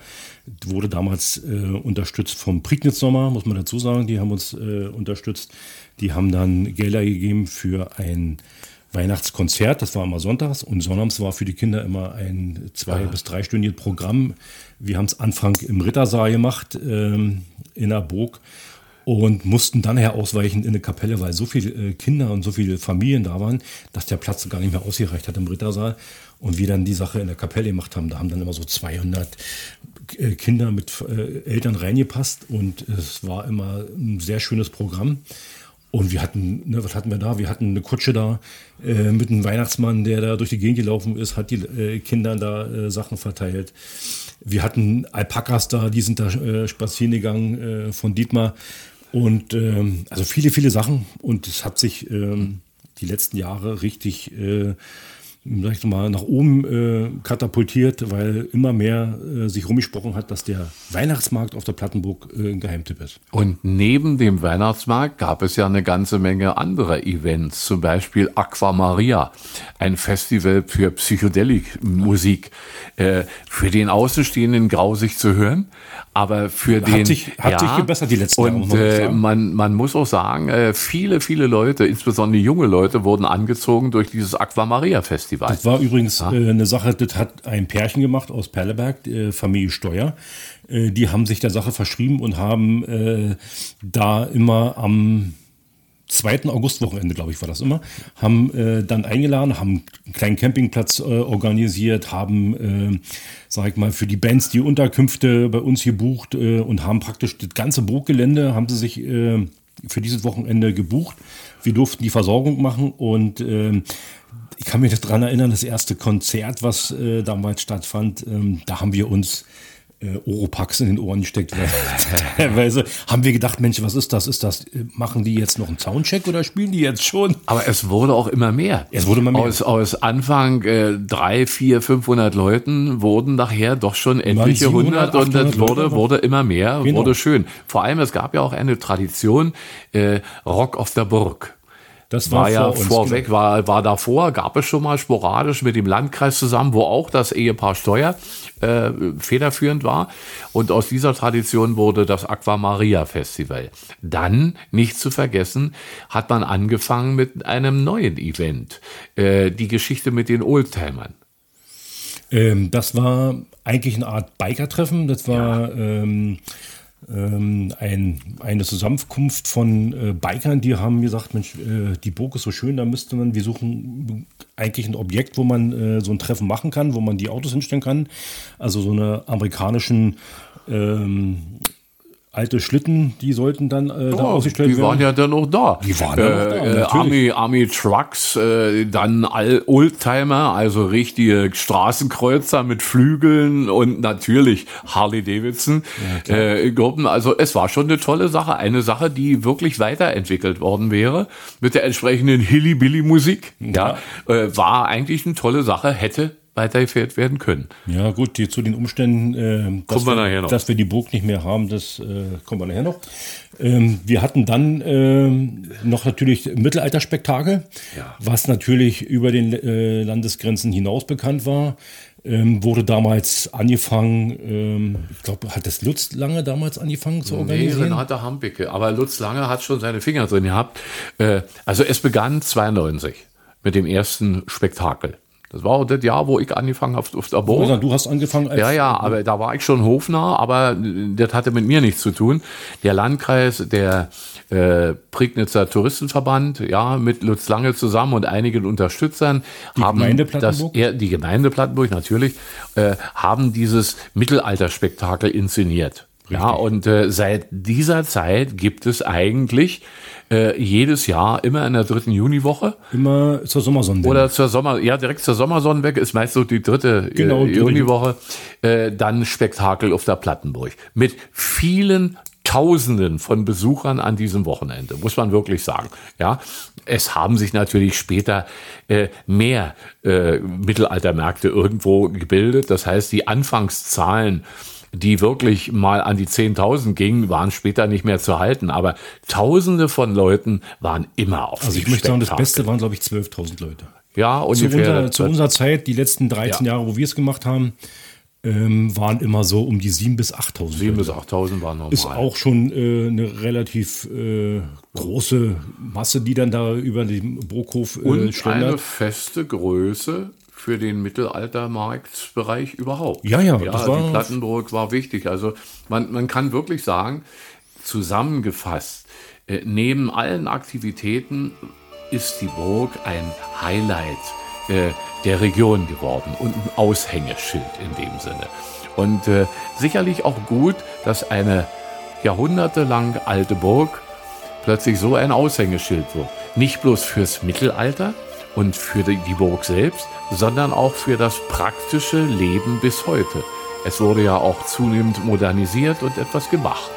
wurde damals äh, unterstützt vom Prignitz Sommer, muss man dazu sagen. Die haben uns äh, unterstützt. Die haben dann Gelder gegeben für ein Weihnachtskonzert, das war immer sonntags und sonnabends war für die Kinder immer ein zwei- Aha. bis dreistündiges Programm. Wir haben es Anfang im Rittersaal gemacht, ähm, in der Burg und mussten dann her ausweichen in eine Kapelle, weil so viele äh, Kinder und so viele Familien da waren, dass der Platz gar nicht mehr ausgereicht hat im Rittersaal. Und wir dann die Sache in der Kapelle gemacht haben, da haben dann immer so 200 äh, Kinder mit äh, Eltern reingepasst und es war immer ein sehr schönes Programm. Und wir hatten, ne, was hatten wir da? Wir hatten eine Kutsche da äh, mit einem Weihnachtsmann, der da durch die Gegend gelaufen ist, hat die äh, Kindern da äh, Sachen verteilt. Wir hatten Alpakas da, die sind da spazieren gegangen von Dietmar. Und ähm, also viele, viele Sachen. Und es hat sich ähm, die letzten Jahre richtig äh, sag ich mal, nach oben äh, katapultiert, weil immer mehr äh, sich rumgesprochen hat, dass der Weihnachtsmarkt auf der Plattenburg äh, ein Geheimtipp ist. Und neben dem Weihnachtsmarkt gab es ja eine ganze Menge anderer Events, zum Beispiel Aqua Maria, ein Festival für Psychedelik-Musik, äh, für den Außenstehenden grausig zu hören, aber für hat den... Sich, hat ja, sich gebessert die letzten und, Jahre. Und äh, man, man muss auch sagen, äh, viele, viele Leute, insbesondere junge Leute, wurden angezogen durch dieses Aqua Maria Festival. Das war übrigens ja. äh, eine Sache, das hat ein Pärchen gemacht aus Perleberg, äh, Familie Steuer. Äh, die haben sich der Sache verschrieben und haben äh, da immer am 2. Augustwochenende, glaube ich, war das immer, haben äh, dann eingeladen, haben einen kleinen Campingplatz äh, organisiert, haben, sag ich mal, für die Bands die Unterkünfte bei uns gebucht und haben praktisch das ganze Burggelände, haben sie sich für dieses Wochenende gebucht. Wir durften die Versorgung machen und äh, ich kann mich daran erinnern, das erste Konzert, was äh, damals stattfand, ähm, da haben wir uns äh, Oropax in den Ohren gesteckt. *laughs* Teilweise haben wir gedacht, Mensch, was ist das? Ist das? Äh, machen die jetzt noch einen Soundcheck oder spielen die jetzt schon? Aber es wurde auch immer mehr. Es wurde immer mehr. Aus, aus Anfang äh, drei, vier, 500 Leuten wurden nachher doch schon etliche hundert und es wurde, wurde immer mehr, genau. wurde schön. Vor allem, es gab ja auch eine Tradition, äh, Rock auf der Burg. Das war, war ja vor vorweg, genau. war, war davor, gab es schon mal sporadisch mit dem Landkreis zusammen, wo auch das Ehepaar Steuer äh, federführend war. Und aus dieser Tradition wurde das Aqua Maria Festival. Dann, nicht zu vergessen, hat man angefangen mit einem neuen Event, äh, die Geschichte mit den Oldtimern. Ähm, das war eigentlich eine Art Biker-Treffen. Das war ähm, ähm, ein, eine Zusammenkunft von äh, Bikern, die haben gesagt, Mensch, äh, die Burg ist so schön, da müsste man, wir suchen eigentlich ein Objekt, wo man äh, so ein Treffen machen kann, wo man die Autos hinstellen kann. Also so eine amerikanischen ähm, alte Schlitten, die sollten dann äh, da Oh, ausgestellt die werden. waren ja dann auch da. Die waren ja noch da, äh, äh. Army, Army Trucks, äh, dann All Oldtimer, also richtige Straßenkreuzer mit Flügeln und natürlich Harley Davidson äh, Gruppen. Also es war schon eine tolle Sache, eine Sache, die wirklich weiterentwickelt worden wäre mit der entsprechenden Hilly-Billy-Musik. Ja, äh, war eigentlich eine tolle Sache, hätte weitergeführt werden können. Ja, gut, die, zu den Umständen, äh, dass, wir dass wir die Burg nicht mehr haben, das äh, kommen wir nachher noch. Ähm, wir hatten dann ähm, noch natürlich Mittelalterspektakel, Ja. was natürlich über den äh, Landesgrenzen hinaus bekannt war. Ähm, wurde damals angefangen, ähm, ich glaube, hat das Lutz lange damals angefangen zu Nee, organisieren? Renate Hampicke. Aber Lutz Lange hat schon seine Finger drin gehabt. Äh, also es begann 92 mit dem ersten Spektakel. Das war auch das Jahr, wo ich angefangen habe auf der Burg. Rosa, du hast angefangen als Ja, ja, aber da war ich schon hofnah, aber das hatte mit mir nichts zu tun. Der Landkreis, der äh, Prignitzer Touristenverband, ja, mit Lutz Lange zusammen und einigen Unterstützern haben Gemeinde das, ja, die Gemeinde Plattenburg natürlich, äh, haben dieses Mittelalterspektakel inszeniert. Ja, und äh, seit dieser Zeit gibt es eigentlich äh, jedes Jahr immer in der dritten Juniwoche immer zur Sommersonne. oder zur Sommer, ja, direkt zur Sommersonnenweg ist meist so die dritte Genau, äh, Juniwoche, äh, dann Spektakel auf der Plattenburg. Mit vielen Tausenden von Besuchern an diesem Wochenende, muss man wirklich sagen. Ja, es haben sich natürlich später äh, mehr äh, Mittelaltermärkte irgendwo gebildet. Das heißt, die Anfangszahlen die wirklich mal an die 10.000 gingen, waren später nicht mehr zu halten. Aber Tausende von Leuten waren immer auf also ich möchte sagen, das. Beste waren, glaube ich, 12.000 Leute. Ja, Zu, ungefähr. unserer, zu unserer Zeit, die letzten 13 Ja. Jahre, wo wir es gemacht haben, ähm, waren immer so um die 7.000 bis 8.000. 7.000 bis 8.000 waren normal. Ist auch schon äh, eine relativ äh, große Masse, die dann da über den Burghof äh, und eine schlendert. feste Größe für den Mittelaltermarktbereich überhaupt. Ja, ja, ja das die war- Plattenburg war wichtig. Also man, man kann wirklich sagen, zusammengefasst, äh, neben allen Aktivitäten ist die Burg ein Highlight äh, der Region geworden und ein Aushängeschild in dem Sinne. Und äh, sicherlich auch gut, dass eine jahrhundertelang alte Burg plötzlich so ein Aushängeschild wird. Nicht bloß fürs Mittelalter und für die Burg selbst, sondern auch für das praktische Leben bis heute. Es wurde ja auch zunehmend modernisiert und etwas gemacht.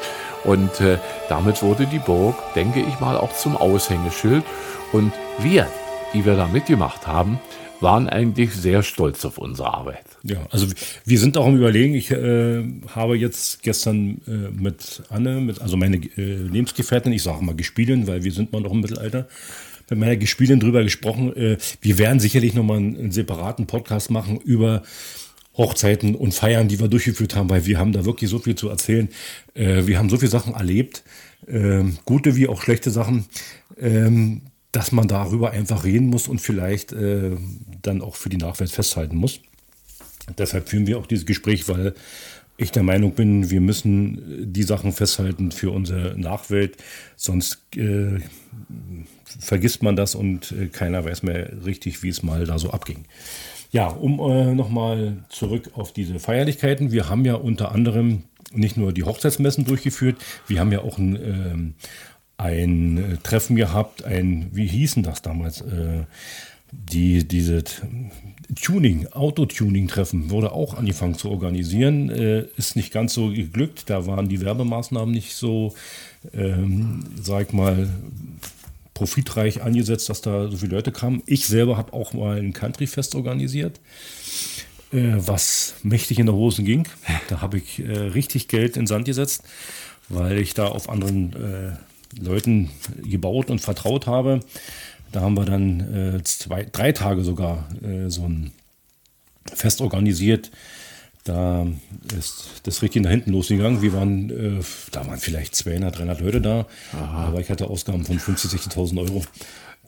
Und äh, damit wurde die Burg, denke ich mal, auch zum Aushängeschild. Und wir, die wir da mitgemacht haben, waren eigentlich sehr stolz auf unsere Arbeit. Ja, also wir sind auch im Überlegen. Ich äh, habe jetzt gestern äh, mit Anne, mit, also meine äh, Lebensgefährtin, ich sage mal Gespielin, weil wir sind mal noch im Mittelalter, mit meiner Gespielin drüber gesprochen. Äh, wir werden sicherlich nochmal einen, einen separaten Podcast machen über Hochzeiten und Feiern, die wir durchgeführt haben, weil wir haben da wirklich so viel zu erzählen. Äh, wir haben so viele Sachen erlebt, äh, gute wie auch schlechte Sachen, ähm, dass man darüber einfach reden muss und vielleicht äh, dann auch für die Nachwelt festhalten muss. Deshalb führen wir auch dieses Gespräch, weil ich der Meinung bin, wir müssen äh, die Sachen festhalten für unsere Nachwelt, sonst äh, vergisst man das und äh, keiner weiß mehr richtig, wie es mal da so abging. Ja, um äh, nochmal zurück auf diese Feierlichkeiten. Wir haben ja unter anderem nicht nur die Hochzeitsmessen durchgeführt, wir haben ja auch ein, ähm, ein äh, Treffen gehabt, ein, wie hießen das damals? Die, diese Tuning, Autotuning-Treffen wurde auch angefangen zu organisieren. Äh, ist nicht ganz so geglückt. Da waren die Werbemaßnahmen nicht so, ähm, sag mal, profitreich angesetzt, dass da so viele Leute kamen. Ich selber habe auch mal ein Country-Fest organisiert, äh, was mächtig in der Hosen ging. Da habe ich äh, richtig Geld in Sand gesetzt, weil ich da auf anderen äh, Leuten gebaut und vertraut habe. Da haben wir dann äh, zwei, drei Tage sogar äh, so ein Fest organisiert. Da ist das richtig nach hinten losgegangen. Wir waren, äh, da waren vielleicht 200, 300 Leute da, aber ich hatte Ausgaben von 50.000, 60.000 Euro.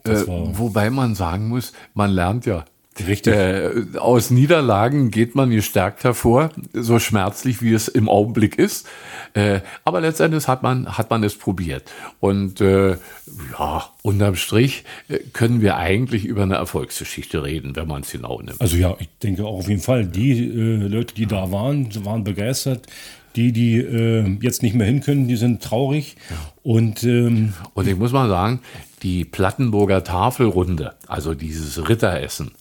Äh, wobei man sagen muss, man lernt ja Richtig. Äh, aus Niederlagen geht man gestärkt hervor, so schmerzlich wie es im Augenblick ist. Äh, aber letztendlich hat man, hat man es probiert. Und äh, ja, unterm Strich äh, können wir eigentlich über eine Erfolgsgeschichte reden, wenn man es genau nimmt. Also ja, ich denke auch auf jeden Fall, die äh, Leute, die da waren, waren begeistert. Die, die äh, jetzt nicht mehr hin können, die sind traurig. Ja. Und, ähm, und ich muss mal sagen, die Plattenburger Tafelrunde, also dieses Ritteressen,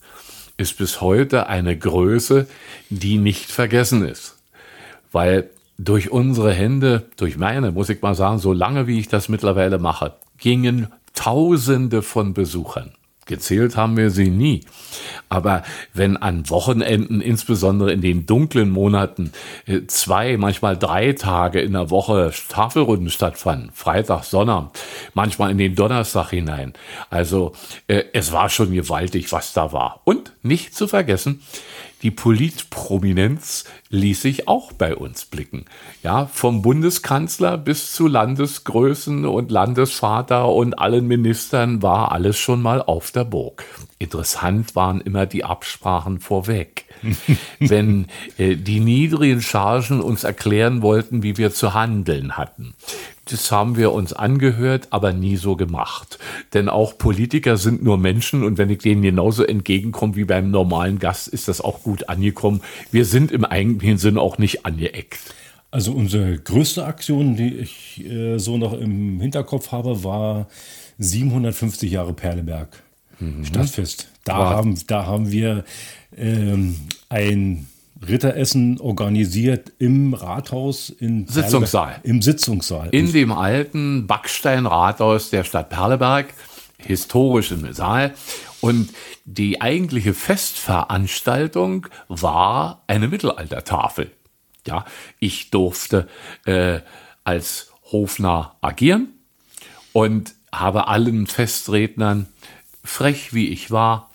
ist bis heute eine Größe, die nicht vergessen ist. Weil durch unsere Hände, durch meine, muss ich mal sagen, so lange wie ich das mittlerweile mache, gingen Tausende von Besuchern Gezählt haben wir sie nie. Aber wenn an Wochenenden, insbesondere in den dunklen Monaten, äh, zwei, manchmal drei Tage in der Woche Tafelrunden stattfanden, Freitag, Sonntag, manchmal in den Donnerstag hinein. Also äh, es war schon gewaltig, was da war. Und nicht zu vergessen, die Politprominenz ließ sich auch bei uns blicken. Ja, vom Bundeskanzler bis zu Landesgrößen und Landesvater und allen Ministern war alles schon mal auf der Burg. Interessant waren immer die Absprachen vorweg. *laughs* Wenn äh, die niedrigen Chargen uns erklären wollten, wie wir zu handeln hatten. Das haben wir uns angehört, aber nie so gemacht. Denn auch Politiker sind nur Menschen und wenn ich denen genauso entgegenkomme wie beim normalen Gast, ist das auch gut angekommen. Wir sind im eigentlichen Sinn auch nicht angeeckt. Also unsere größte Aktion, die ich äh, so noch im Hinterkopf habe, war 750 Jahre Perleberg mhm. Stadtfest. Da haben, da haben wir ähm, ein Ritteressen organisiert im Rathaus in Sitzungssaal. Im Sitzungssaal. In dem alten Backsteinrathaus der Stadt Perleberg, historisch im Saal. Und die eigentliche Festveranstaltung war eine Mittelaltertafel. Ja, ich durfte äh, als Hofner agieren und habe allen Festrednern, frech wie ich war,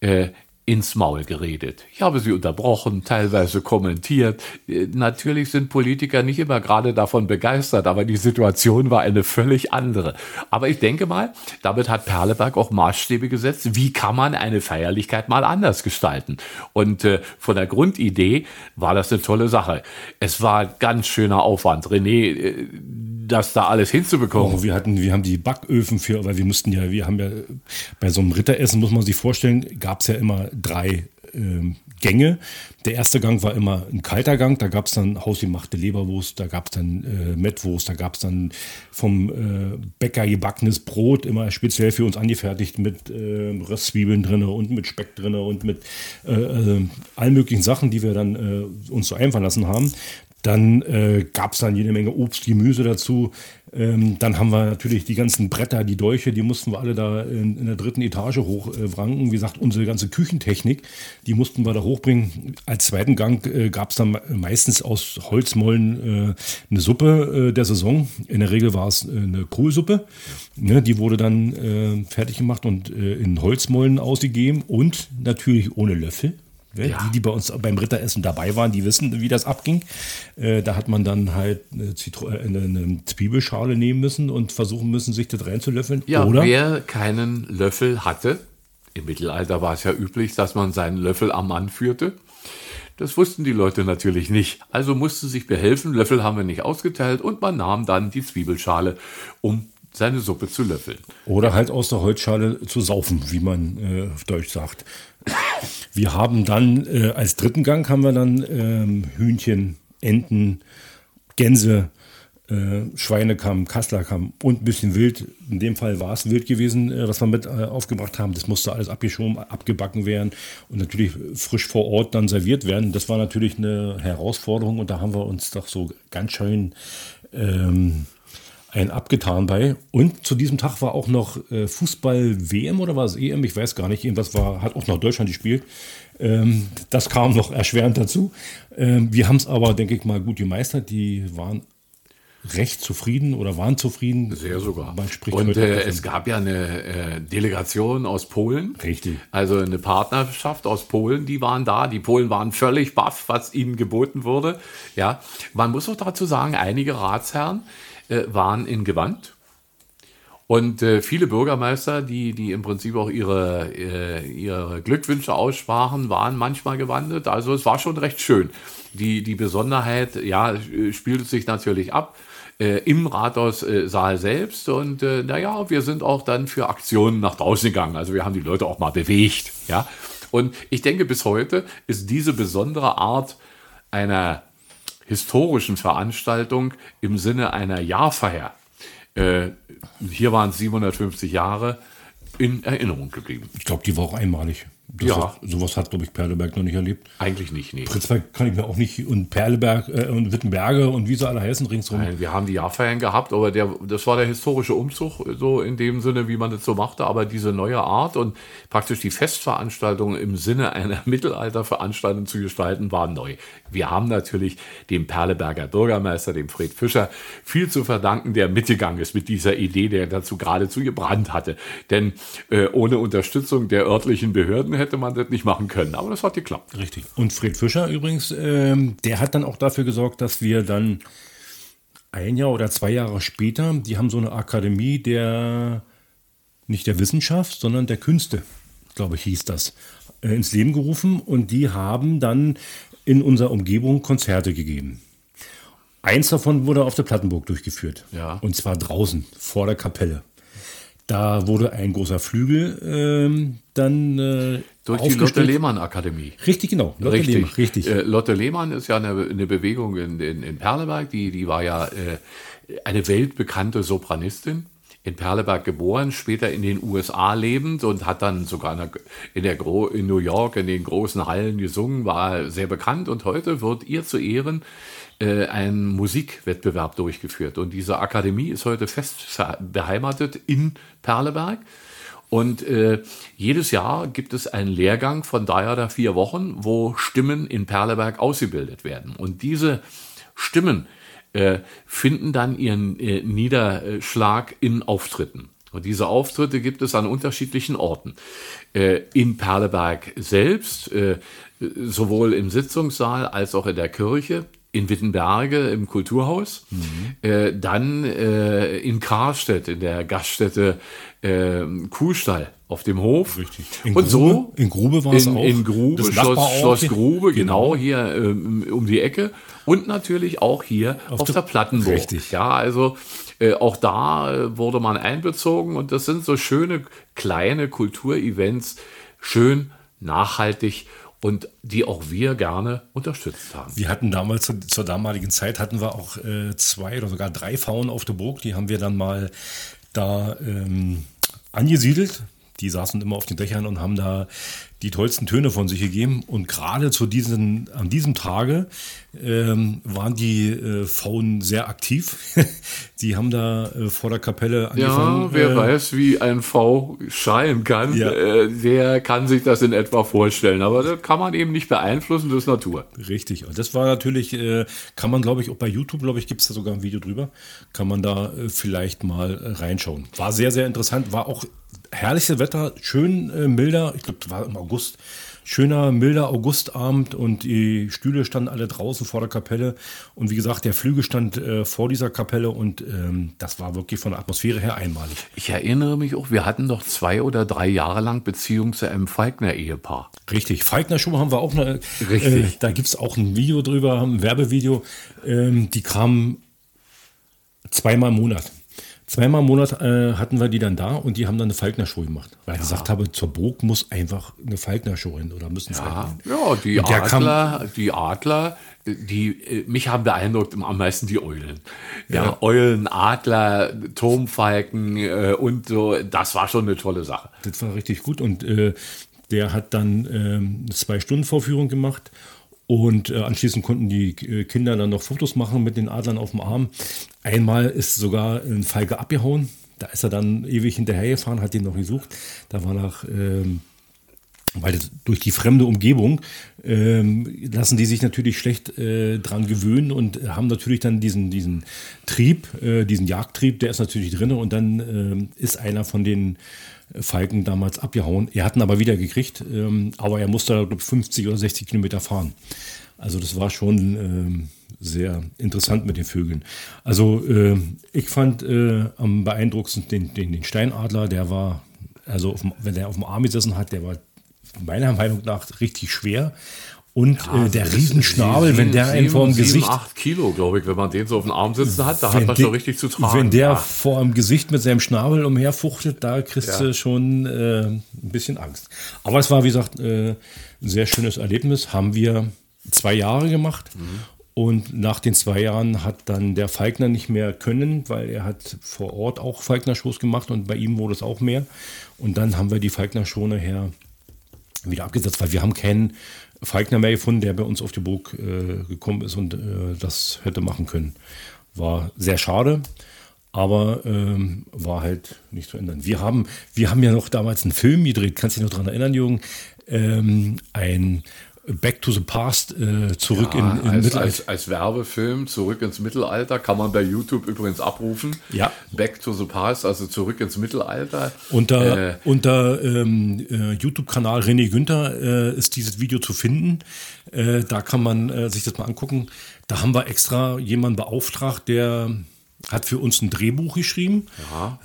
äh, ins Maul geredet. Ich habe sie unterbrochen, teilweise kommentiert. Äh, natürlich sind Politiker nicht immer gerade davon begeistert, aber die Situation war eine völlig andere. Aber ich denke mal, damit hat Perleberg auch Maßstäbe gesetzt. Wie kann man eine Feierlichkeit mal anders gestalten? Und äh, von der Grundidee war das eine tolle Sache. Es war ganz schöner Aufwand. René, äh, das da alles hinzubekommen. Oh, wir hatten, wir haben die Backöfen für, weil wir mussten ja, wir haben ja bei so einem Ritteressen muss man sich vorstellen, gab es ja immer drei ähm, Gänge. Der erste Gang war immer ein kalter Gang, da gab es dann hausgemachte Leberwurst, da gab es dann äh, Mettwurst, da gab es dann vom äh, Bäcker gebackenes Brot, immer speziell für uns angefertigt mit äh, Röstzwiebeln drin und mit Speck drin und mit äh, äh, allen möglichen Sachen, die wir dann äh, uns so einfallen lassen haben. Dann äh, gab es dann jede Menge Obst, Gemüse dazu. Ähm, dann haben wir natürlich die ganzen Bretter, die Dolche, die mussten wir alle da in, in der dritten Etage hochwranken. Äh, Wie gesagt, unsere ganze Küchentechnik, die mussten wir da hochbringen. Als zweiten Gang äh, gab es dann meistens aus Holzmollen äh, eine Suppe äh, der Saison. In der Regel war es äh, eine Kohlsuppe. Ne, die wurde dann äh, fertig gemacht und in Holzmollen ausgegeben und natürlich ohne Löffel. Ne? Ja. Die, die bei uns beim Ritteressen dabei waren, die wissen, wie das abging. Äh, da hat man dann halt eine, Zitro äh, eine, eine, Zwiebelschale nehmen müssen und versuchen müssen, sich das reinzulöffeln. Ja, Oder wer keinen Löffel hatte, im Mittelalter war es ja üblich, dass man seinen Löffel am Mann führte. Das wussten die Leute natürlich nicht. Also mussten sich behelfen. Löffel haben wir nicht ausgeteilt und man nahm dann die Zwiebelschale, um seine Suppe zu löffeln. Oder halt aus der Holzschale zu saufen, wie man äh, auf Deutsch sagt. Wir haben dann äh, als dritten Gang haben wir dann ähm, Hühnchen, Enten, Gänse, äh, Schweinekamm, Kasslerkamm und ein bisschen Wild. In dem Fall war es wild gewesen, äh, was wir mit äh, aufgebracht haben. Das musste alles abgeschoben, abgebacken werden und natürlich frisch vor Ort dann serviert werden. Das war natürlich eine Herausforderung und da haben wir uns doch so ganz schön ähm, ein abgetan bei. Und zu diesem Tag war auch noch äh, Fußball-WM oder war es EM? Ich weiß gar nicht. Irgendwas war, hat auch noch Deutschland gespielt. Ähm, das kam noch erschwerend dazu. Ähm, wir haben es aber, denke ich mal, gut gemeistert. Die waren recht zufrieden oder waren zufrieden. Sehr sogar. Und äh, es gab ja eine äh, Delegation aus Polen. Richtig. Also eine Partnerschaft aus Polen, die waren da. Die Polen waren völlig baff, was ihnen geboten wurde. Ja, man muss auch dazu sagen, einige Ratsherren äh, waren in Gewand Und äh, viele Bürgermeister, die, die im Prinzip auch ihre, äh, ihre Glückwünsche aussprachen, waren manchmal gewandelt. Also es war schon recht schön. Die, die Besonderheit, ja, spielte sich natürlich ab äh, im Rathaussaal selbst. Und äh, naja, wir sind auch dann für Aktionen nach draußen gegangen. Also wir haben die Leute auch mal bewegt. Ja. Und ich denke, bis heute ist diese besondere Art einer historischen Veranstaltung im Sinne einer Jahrfeier äh, hier waren es 750 Jahre in Erinnerung geblieben. Ich glaube, die war auch einmalig. Ja. Hat, sowas hat, glaube ich, Perleberg noch nicht erlebt. Eigentlich nicht, nee. Pritzberg kann ich mir auch nicht und Perleberg äh, und Wittenberge und wie sie alle heißen ringsrum. Nein, wir haben die Jahrfeiern gehabt, aber der, das war der historische Umzug, so in dem Sinne, wie man das so machte. Aber diese neue Art und praktisch die Festveranstaltung im Sinne einer *laughs* Mittelalterveranstaltung zu gestalten, war neu. Wir haben natürlich dem Perleberger Bürgermeister, dem Fred Fischer, viel zu verdanken, der mitgegangen ist mit dieser Idee, der dazu geradezu gebrannt hatte. Denn äh, ohne Unterstützung der örtlichen Behörden hätte man das nicht machen können. Aber das hat geklappt. Richtig. Und Fred Fischer übrigens, ähm, der hat dann auch dafür gesorgt, dass wir dann ein Jahr oder zwei Jahre später, die haben so eine Akademie der, nicht der Wissenschaft, sondern der Künste, glaube ich, hieß das, äh, ins Leben gerufen. Und die haben dann in unserer Umgebung Konzerte gegeben. Eins davon wurde auf der Plattenburg durchgeführt. Ja. Und zwar draußen, vor der Kapelle. Da wurde ein großer Flügel ähm, dann äh, Durch die Lotte. Lehmann Akademie. Richtig, genau. Lotte Richtig. Lehmann, richtig. Äh, Lotte Lehmann ist ja eine, eine Bewegung in, in, in Perleberg, die, die war ja äh, eine weltbekannte Sopranistin. In Perleberg geboren, später in den USA lebend und hat dann sogar in, der, Gro in New York in den großen Hallen gesungen, war sehr bekannt und heute wird ihr zu Ehren äh, ein Musikwettbewerb durchgeführt. Und diese Akademie ist heute fest beheimatet in Perleberg. Und äh, jedes Jahr gibt es einen Lehrgang von drei oder vier Wochen, wo Stimmen in Perleberg ausgebildet werden. Und diese Stimmen äh, finden dann ihren äh, Niederschlag in Auftritten. Und diese Auftritte gibt es an unterschiedlichen Orten. Äh, in Perleberg selbst, äh, sowohl im Sitzungssaal als auch in der Kirche, in Wittenberge im Kulturhaus, äh, dann äh, in Karstedt, in der Gaststätte äh, Kuhstall auf dem Hof. Richtig. In Und so Grube- in Grube war es in, auch. In Grube, Das Schloss, Schloss. Grube, genau, hier ähm, um die Ecke. Und natürlich auch hier auf, der- der Plattenburg. Richtig. Ja, also äh, auch da äh, wurde man einbezogen und das sind so schöne kleine Kulturevents, schön, nachhaltig und die auch wir gerne unterstützt haben. Wir hatten damals zu, zur damaligen Zeit hatten wir auch äh, zwei oder sogar drei Pfauen auf der Burg. Die haben wir dann mal da ähm, angesiedelt. Die saßen immer auf den Dächern und haben da die tollsten Töne von sich gegeben. Und gerade zu diesen, an diesem Tage ähm, waren die äh, Pfauen sehr aktiv. *laughs* die haben da äh, vor der Kapelle angefangen. Ja, wer äh, weiß, wie ein V schreien kann, Ja. äh, der kann sich das in etwa vorstellen. Aber das kann man eben nicht beeinflussen, das ist Natur. Richtig. Und das war natürlich, äh, kann man glaube ich, auch bei YouTube, glaube ich, gibt es da sogar ein Video drüber, kann man da äh, vielleicht mal äh, reinschauen. War sehr, sehr interessant, war auch herrliches Wetter, schön äh, milder, ich glaube, war im August, schöner, milder Augustabend und die Stühle standen alle draußen vor der Kapelle und wie gesagt, der Flügel stand äh, vor dieser Kapelle und ähm, das war wirklich von der Atmosphäre her einmalig. Ich erinnere mich auch, wir hatten doch zwei oder drei Jahre lang Beziehung zu einem Falkner-Ehepaar. Richtig. Falkner Show haben wir auch eine. Richtig. Äh, da gibt es auch ein Video drüber, ein Werbevideo. Ähm, die kamen zweimal im Monat. Zweimal im Monat äh, hatten wir die dann da und die haben dann eine Falkner-Show gemacht. Weil ich gesagt habe, zur Burg muss einfach eine Falkner-Show hin oder müssen zwei Ja, ja die Und der kam- Adler, die Adler, die äh, mich haben beeindruckt am meisten die Eulen. Ja, Eulen, Adler, Turmfalken äh, und so, das war schon eine tolle Sache. Das war richtig gut und äh, der hat dann ähm, eine Zwei-Stunden-Vorführung gemacht und äh, anschließend konnten die äh, Kinder dann noch Fotos machen mit den Adlern auf dem Arm. Einmal ist sogar ein Falke abgehauen. Da ist er dann ewig hinterhergefahren, hat ihn noch gesucht. Da war nach, ähm, weil durch die fremde Umgebung ähm, lassen die sich natürlich schlecht äh, dran gewöhnen und haben natürlich dann diesen, diesen Trieb, äh, diesen Jagdtrieb, der ist natürlich drin und dann ähm, ist einer von den Falken damals abgehauen. Er hat ihn aber wieder gekriegt, ähm, aber er musste, glaube ich, 50 oder 60 Kilometer fahren. Also das war schon ähm, sehr interessant mit den Vögeln. Also äh, ich fand äh, am beeindruckendsten den, den, Steinadler, der war, also dem, wenn der auf dem Arm gesessen hat, der war meiner Meinung nach richtig schwer. Und ja, äh, der Riesenschnabel, sieben, wenn der einen vor dem sieben, Gesicht. acht Kilo, glaube ich, wenn man den so auf dem Arm sitzen hat, da hat man schon richtig zu tragen. Wenn der ja. vor dem Gesicht mit seinem Schnabel umherfuchtet, da kriegst du schon äh, ein bisschen Angst. Aber es war, wie gesagt, äh, ein sehr schönes Erlebnis. Haben wir zwei Jahre gemacht. Mhm. Und nach den zwei Jahren hat dann der Falkner nicht mehr können, weil er hat vor Ort auch Falkner-Shows gemacht und bei ihm wurde es auch mehr. Und dann haben wir die Falkner-Show nachher wieder abgesetzt, weil wir haben keinen Falkner mehr gefunden, der bei uns auf die Burg äh, gekommen ist und äh, das hätte machen können. War sehr schade, aber ähm, war halt nicht zu ändern. Wir haben, wir haben ja noch damals einen Film gedreht, kannst du dich noch daran erinnern, Jürgen? Ähm, ein Back to the Past äh, zurück ja, in, in als, Mittelalter. Als, als, Werbefilm zurück ins Mittelalter kann man bei YouTube übrigens abrufen. Ja. Back to the Past, also zurück ins Mittelalter. Unter, äh, unter ähm, äh, YouTube-Kanal René Günther äh, ist dieses Video zu finden. Äh, da kann man äh, sich das mal angucken. Da haben wir extra jemanden beauftragt, der hat für uns ein Drehbuch geschrieben. Ja.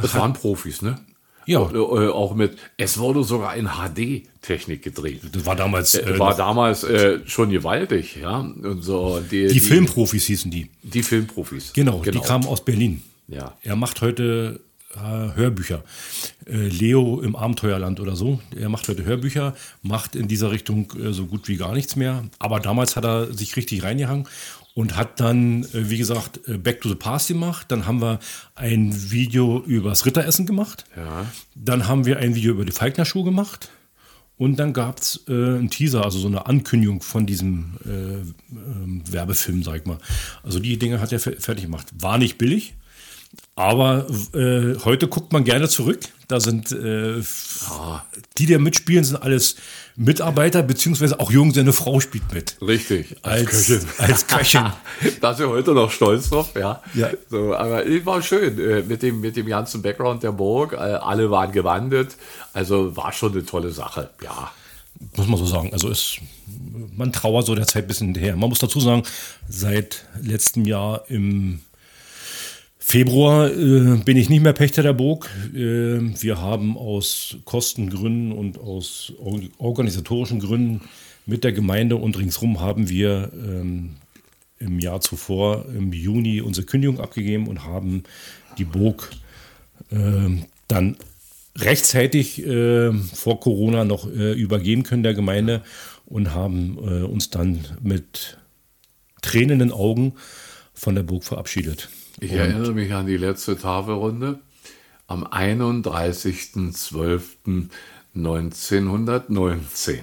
das waren Profis, ne? Ja. Auch, äh, auch, mit, es wurde sogar in HD-Technik gedreht. Das war damals. Äh, war damals äh, schon gewaltig, ja. Und so, die, die, die Filmprofis hießen die. Die Filmprofis. Genau, genau. die kamen aus Berlin. Ja. Er macht heute äh, Hörbücher. Äh, Leo im Abenteuerland oder so. Er macht heute Hörbücher, macht in dieser Richtung äh, so gut wie gar nichts mehr. Aber damals hat er sich richtig reingehangen und hat dann, äh, wie gesagt, äh, Back to the Past gemacht. Dann haben wir ein Video über das Ritteressen gemacht. Ja. Dann haben wir ein Video über die Falkner-Schuhe gemacht. Und dann gab es äh, einen Teaser, also so eine Ankündigung von diesem äh, äh, Werbefilm, sag ich mal. Also die Dinge hat er fertig gemacht. War nicht billig, aber äh, heute guckt man gerne zurück. Da sind äh, die, die mitspielen, sind alles Mitarbeiter, beziehungsweise auch Jung, seine Frau spielt mit. Richtig, als, als Köchin. Als Köchin. *laughs* da ist er heute noch stolz drauf, ja. ja. So, aber es war schön äh, mit, dem, mit dem ganzen Background der Burg. Äh, alle waren gewandet. Also war schon eine tolle Sache, ja. Muss man so sagen. Also ist, man trauert so der Zeit ein bisschen hinterher. Man muss dazu sagen, seit letztem Jahr im Februar äh, bin ich nicht mehr Pächter der Burg. Äh, wir haben aus Kostengründen und aus organisatorischen Gründen mit der Gemeinde und ringsrum haben wir ähm, im Jahr zuvor, im Juni, unsere Kündigung abgegeben und haben die Burg äh, dann rechtzeitig äh, vor Corona noch äh, übergeben können der Gemeinde und haben äh, uns dann mit tränenden Augen von der Burg verabschiedet. Ich und erinnere mich an die letzte Tafelrunde am 31.12.1919.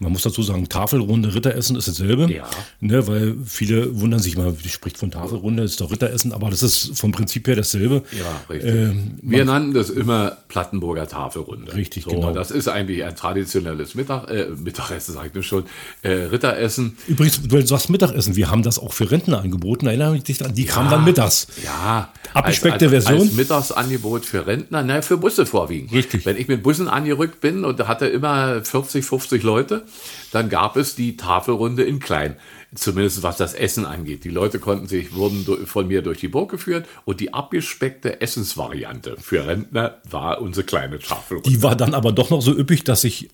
Man muss dazu sagen, Tafelrunde, Ritteressen ist dasselbe. Ja. Ne, weil viele wundern sich mal, die spricht von Tafelrunde, ist doch Ritteressen, aber das ist vom Prinzip her dasselbe. Ja, richtig. Ähm, Wir nannten das immer Plattenburger Tafelrunde. Richtig, so, genau. Das ist eigentlich ein traditionelles Mittag, äh, Mittagessen, sag ich schon, äh, Ritteressen. Übrigens, du sagst Mittagessen, wir haben das auch für Rentner angeboten, erinnere mich dich an, die ja, kamen dann mittags. Ja. Abgespeckte als, als, Version. Als Mittagsangebot für Rentner, naja, für Busse vorwiegend. Richtig. Wenn ich mit Bussen angerückt bin und da hatte immer 40, 50 Leute, dann gab es die Tafelrunde in klein. Zumindest was das Essen angeht. Die Leute konnten sich, wurden von mir durch die Burg geführt und die abgespeckte Essensvariante für Rentner war unsere kleine Tafelrunde. Die war dann aber doch noch so üppig, dass sich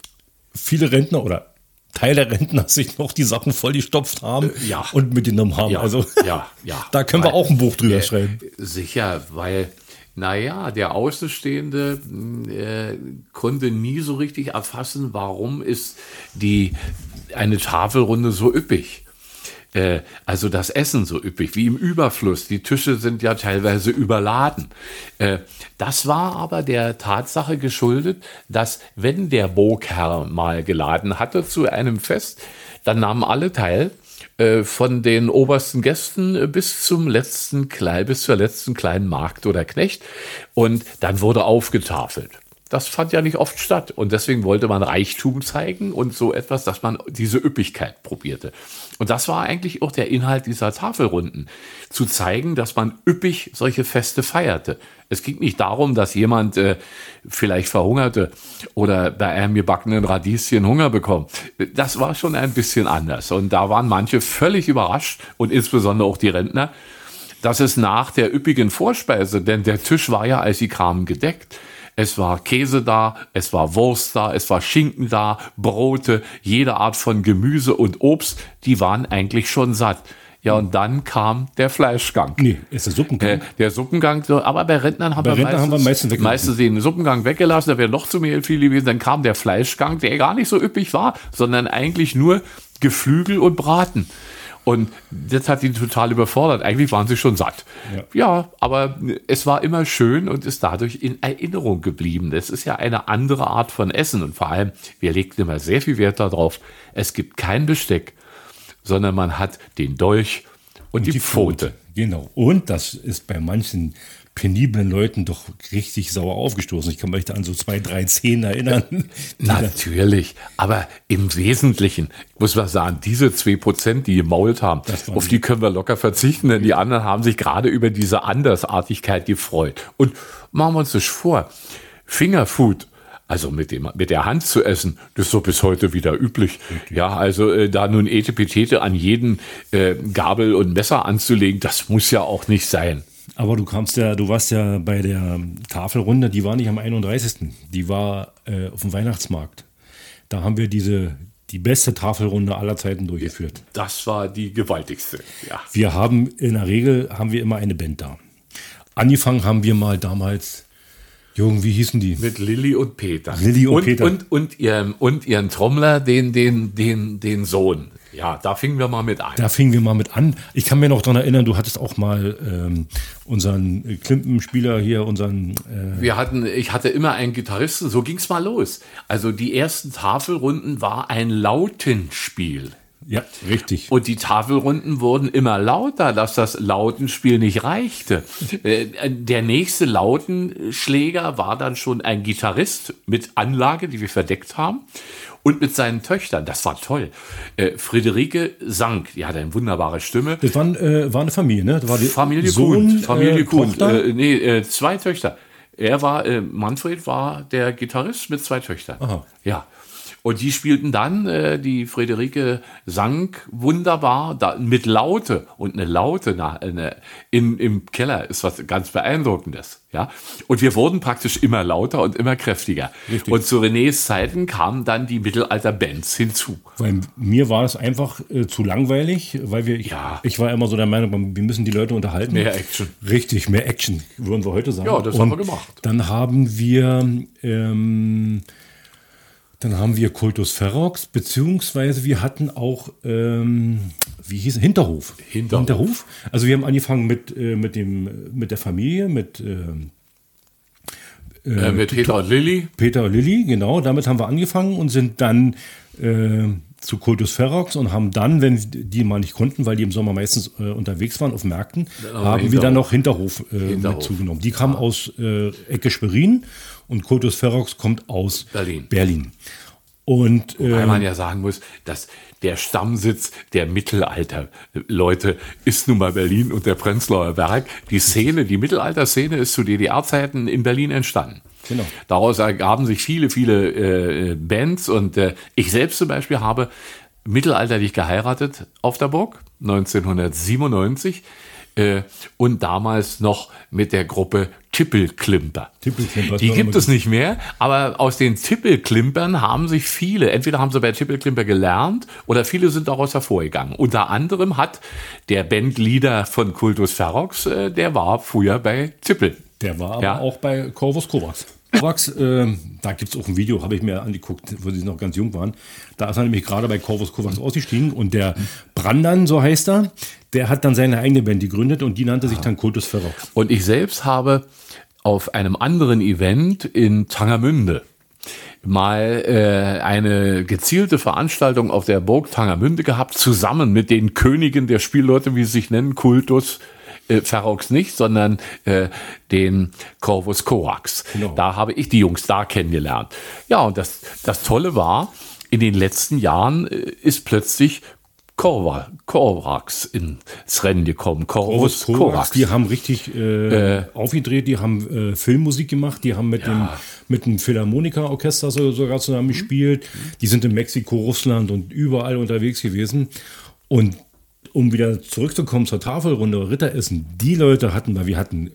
viele Rentner oder Teil der Rentner sich noch die Sachen voll gestopft haben äh, ja. und mitgenommen haben. Ja, also ja, ja. *laughs* da können wir auch ein Buch drüber äh, schreiben. Sicher, weil naja, der Außenstehende äh, konnte nie so richtig erfassen, warum ist die, eine Tafelrunde so üppig. Äh, also das Essen so üppig, wie im Überfluss. Die Tische sind ja teilweise überladen. Äh, das war aber der Tatsache geschuldet, dass wenn der Burgherr mal geladen hatte zu einem Fest, dann nahmen alle teil von den obersten Gästen äh, bis zum letzten klein, bis zur letzten kleinen Magd oder Knecht. Und dann wurde aufgetafelt. das fand ja nicht oft statt. Und deswegen wollte man Reichtum zeigen und so etwas, dass man diese Üppigkeit probierte. Und das war eigentlich auch der Inhalt dieser Tafelrunden. Zu zeigen, dass man üppig solche Feste feierte. Es ging nicht darum, dass jemand äh, vielleicht verhungerte oder bei einem gebackenen Radieschen Hunger bekommt. Das war schon ein bisschen anders. Und da waren manche völlig überrascht und insbesondere auch die Rentner, dass es nach der üppigen Vorspeise, denn der Tisch war ja, als sie kamen, gedeckt, es war Käse da, es war Wurst da, es war Schinken da, Brote, jede Art von Gemüse und Obst, die waren eigentlich schon satt. Ja, und dann kam der Fleischgang. Nee, ist der Suppengang. Äh, der Suppengang, aber bei Rentnern haben Bei wir Rentnern haben wir meistens meistens den Suppengang weggelassen, da wäre noch zu mehr viel gewesen. Dann kam der Fleischgang, der gar nicht so üppig war, sondern eigentlich nur Geflügel und Braten. Und das hat ihn total überfordert. Eigentlich waren sie schon satt. Ja. Ja. aber es war immer schön und ist dadurch in Erinnerung geblieben. Das ist ja eine andere Art von Essen. Und vor allem, wir legten immer sehr viel Wert darauf, es gibt kein Besteck, sondern man hat den Dolch und, die, Pfote. Genau. Und das ist bei manchen peniblen Leuten doch richtig sauer aufgestoßen. Ich kann mich da an so zwei, drei Szenen erinnern. die *laughs* Natürlich, aber im Wesentlichen muss man sagen, diese zwei Prozent, die gemault haben, auf die können wir locker verzichten, denn die anderen haben sich gerade über diese Andersartigkeit gefreut. Und machen wir uns das vor, Fingerfood, also mit, dem, mit der Hand zu essen, das ist so bis heute wieder üblich. Ja, also äh, da nun Etepetete an jeden äh, Gabel und Messer anzulegen, das muss ja auch nicht sein. Aber du kamst ja, du warst ja bei der Tafelrunde, die war nicht am 31. Die war äh, auf dem Weihnachtsmarkt. Da haben wir diese, die beste Tafelrunde aller Zeiten durchgeführt. Das war die gewaltigste, ja. Wir haben in der Regel haben wir immer eine Band da. Angefangen haben wir mal damals, Jürgen, wie hießen die? Mit Lilly und Peter. Lilly und und, Peter. Und, und, ihrem, und ihren Trommler, den, den, den, den Sohn. Ja, da fingen wir mal mit an. Da fingen wir mal mit an. Ich kann mir noch daran erinnern, du hattest auch mal ähm, unseren Klimpenspieler hier, unseren äh, Wir hatten, ich hatte immer einen Gitarristen, so ging's mal los. Also die ersten Tafelrunden war ein Lautenspiel. Ja, richtig. Und die Tafelrunden wurden immer lauter, dass das Lautenspiel nicht reichte. Äh, Der nächste Lautenschläger war dann schon ein Gitarrist mit Anlage, die wir verdeckt haben. Und mit seinen Töchtern, das war toll. Äh, Friederike sang, die hatte eine wunderbare Stimme. Das waren, äh, war eine Familie, ne? Das war die Familie Sohn, Kuhn, Familie äh, Kuhn. Äh, nee, äh, zwei Töchter. Er war, äh, Manfred war der Gitarrist mit zwei Töchtern. Aha. Ja. Und die spielten dann, äh, die Friederike sang wunderbar da, mit Laute. Und eine Laute na, eine, in, im Keller ist was ganz Beeindruckendes. Ja? Und wir wurden praktisch immer lauter und immer kräftiger. Richtig. Und zu Renés Zeiten kamen dann die Mittelalter-Bands hinzu. Weil mir war es einfach äh, zu langweilig, weil wir, ich, Ja. ich war immer so der Meinung, wir müssen die Leute unterhalten. Mehr Action. Richtig, mehr Action, würden wir heute sagen. Ja, das haben wir gemacht. Dann haben wir, ähm, dann haben wir Kultus Ferox, beziehungsweise wir hatten auch, ähm, wie hieß es, Hinterhof. Hinterhof. Also wir haben angefangen mit, äh, mit, dem, mit der Familie, mit ähm, Äh, mit Peter und Lilly. Peter und Lilly, genau, damit haben wir angefangen und sind dann äh, zu Kultus Ferox und haben dann, wenn die mal nicht konnten, weil die im Sommer meistens äh, unterwegs waren auf Märkten, haben wir haben wir Hinterhof. dann noch Hinterhof, äh, Hinterhof. mit zugenommen. Die kamen aus äh, Ecke Schwerin und Kultus Ferox kommt aus Berlin. Berlin. Und Weil man ja sagen muss, dass der Stammsitz der Mittelalter-Leute ist nun mal Berlin und der Prenzlauer Berg. Die Szene, die Mittelalter-Szene ist zu DDR-Zeiten in Berlin entstanden. Genau. Daraus ergaben sich viele, viele äh, Bands und äh, ich selbst zum Beispiel habe mittelalterlich geheiratet auf der Burg 1997 äh, und damals noch mit der Gruppe Tippelklimper. Tippelklimper, Die gibt es nicht mehr, aber aus den Tippelklimpern haben sich viele, entweder haben sie bei Tippelklimper gelernt oder viele sind daraus hervorgegangen. Unter anderem hat der Bandleader von Kultus Ferox, äh, der war früher bei Tippel. der war aber Ja. auch bei Corvus Kovacs. Kovacs, äh, da gibt es auch ein Video, habe ich mir angeguckt, wo sie noch ganz jung waren. Da ist er nämlich gerade bei Corvus Kovacs ausgestiegen und der Brandan, so heißt er, der hat dann seine eigene Band gegründet und die nannte sich dann Kultus Ferox. Und ich selbst habe auf einem anderen Event in Tangermünde mal äh, eine gezielte Veranstaltung auf der Burg Tangermünde gehabt, zusammen mit den Königen der Spielleute, wie sie sich nennen, Kultus, äh, Ferox nicht, sondern äh, den Corvus Corax. Genau. Da habe ich die Jungs da kennengelernt. Ja, und das, das Tolle war, in den letzten Jahren äh, ist plötzlich Korax ins Rennen gekommen. Corvus Korax. Die haben richtig äh, äh, aufgedreht, die haben äh, Filmmusik gemacht, die haben mit ja. dem mit dem Philharmoniker-Orchester sogar zusammen gespielt. Die sind in Mexiko, Russland und überall unterwegs gewesen. Und um wieder zurückzukommen zur Tafelrunde Ritteressen, die Leute hatten wir, wir hatten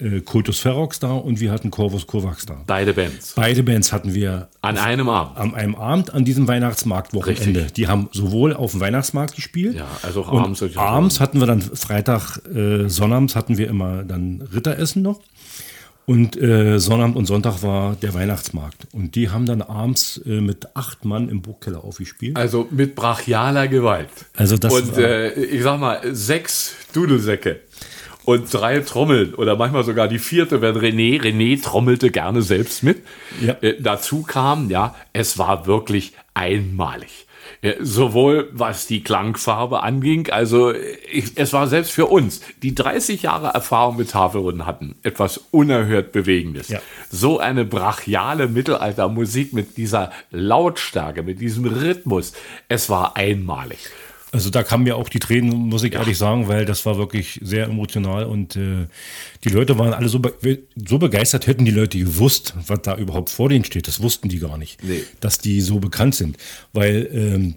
äh, Kultus Ferox da und wir hatten Corvus Kovacs da. Beide Bands. Beide Bands hatten wir. An einem Abend. An einem Abend an diesem Weihnachtsmarktwochenende. Die haben sowohl auf dem Weihnachtsmarkt gespielt. Ja, also auch abends. Abends hatten wir dann Freitag, äh, Sonnabends hatten wir immer dann Ritteressen noch. Und äh, Sonnabend und Sonntag war der Weihnachtsmarkt. Und die haben dann abends äh, mit acht Mann im Burgkeller aufgespielt. Also mit brachialer Gewalt. Also das und äh, ich sag mal, sechs Dudelsäcke und drei Trommeln oder manchmal sogar die vierte, wenn René, René trommelte gerne selbst mit. Ja. Äh, dazu kam, ja, es war wirklich einmalig. Ja, sowohl was die Klangfarbe anging, also ich, es war selbst für uns, die 30 Jahre Erfahrung mit Tafelrunden hatten, etwas unerhört Bewegendes. Ja. So eine brachiale Mittelaltermusik mit dieser Lautstärke, mit diesem Rhythmus, es war einmalig. Also da kamen mir auch die Tränen, muss ich ja. ehrlich sagen, weil das war wirklich sehr emotional und äh, die Leute waren alle so, be so begeistert, hätten die Leute gewusst, was da überhaupt vor denen steht. Das wussten die gar nicht, nee. dass die so bekannt sind. Weil ähm,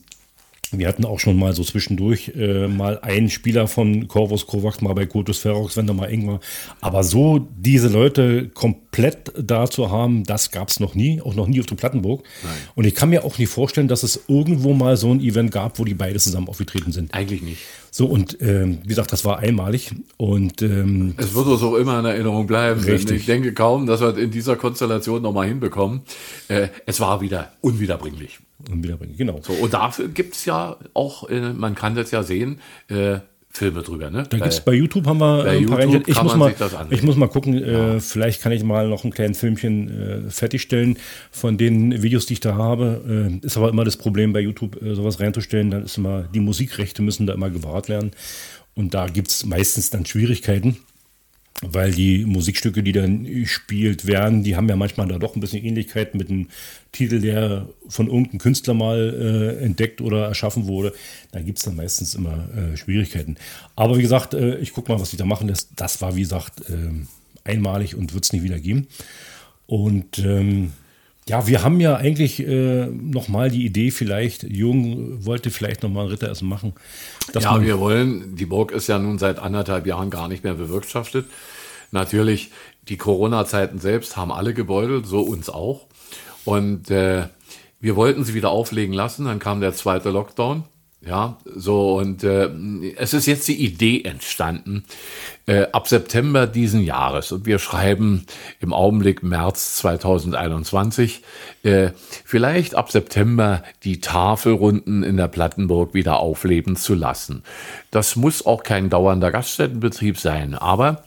wir hatten auch schon mal so zwischendurch äh, mal einen Spieler von Corvus Kovacs mal bei Kotus Ferox, wenn da mal irgendwann. Aber so diese Leute komplett da zu haben, das gab es noch nie, auch noch nie auf dem Plattenburg. Nein. Und ich kann mir auch nicht vorstellen, dass es irgendwo mal so ein Event gab, wo die beide zusammen aufgetreten sind. Eigentlich nicht. So, und ähm, wie gesagt, das war einmalig. Und ähm, es wird uns auch immer in Erinnerung bleiben. Richtig. Ich denke kaum, dass wir in dieser Konstellation nochmal hinbekommen. Äh, es war wieder unwiederbringlich. Unwiederbringlich, genau. So, und dafür gibt es ja auch, äh, man kann das ja sehen, äh, Filme drüber, ne? Da gibt es bei YouTube haben wir ein paar YouTube ich muss mal, Ich muss mal gucken, äh, ja. äh, vielleicht kann ich mal noch ein kleines Filmchen äh, fertigstellen von den Videos, die ich da habe. Äh, ist aber immer das Problem bei YouTube, äh, sowas reinzustellen. Dann ist immer, die Musikrechte müssen da immer gewahrt werden. Und da gibt es meistens dann Schwierigkeiten weil die Musikstücke, die dann gespielt werden, die haben ja manchmal da doch ein bisschen Ähnlichkeit mit einem Titel, der von irgendeinem Künstler mal äh, entdeckt oder erschaffen wurde. Da gibt es dann meistens immer äh, Schwierigkeiten. Aber wie gesagt, äh, ich gucke mal, was die da machen. Das, das war, wie gesagt, ähm, einmalig und wird es nicht wieder geben. Und ähm, ja, wir haben ja eigentlich äh, nochmal die Idee, vielleicht, Jung wollte vielleicht nochmal ein Ritteressen machen. ja, wir wollen, die Burg ist ja nun seit anderthalb Jahren gar nicht mehr bewirtschaftet. Natürlich, die Corona-Zeiten selbst haben alle gebeutelt, so uns auch. Und äh, wir wollten sie wieder auflegen lassen, dann kam der zweite Lockdown. Ja, so und äh, es ist jetzt die Idee entstanden äh, ab September diesen Jahres und wir schreiben im Augenblick März 2021 äh, vielleicht ab September die Tafelrunden in der Plattenburg wieder aufleben zu lassen. Das muss auch kein dauernder Gaststättenbetrieb sein, aber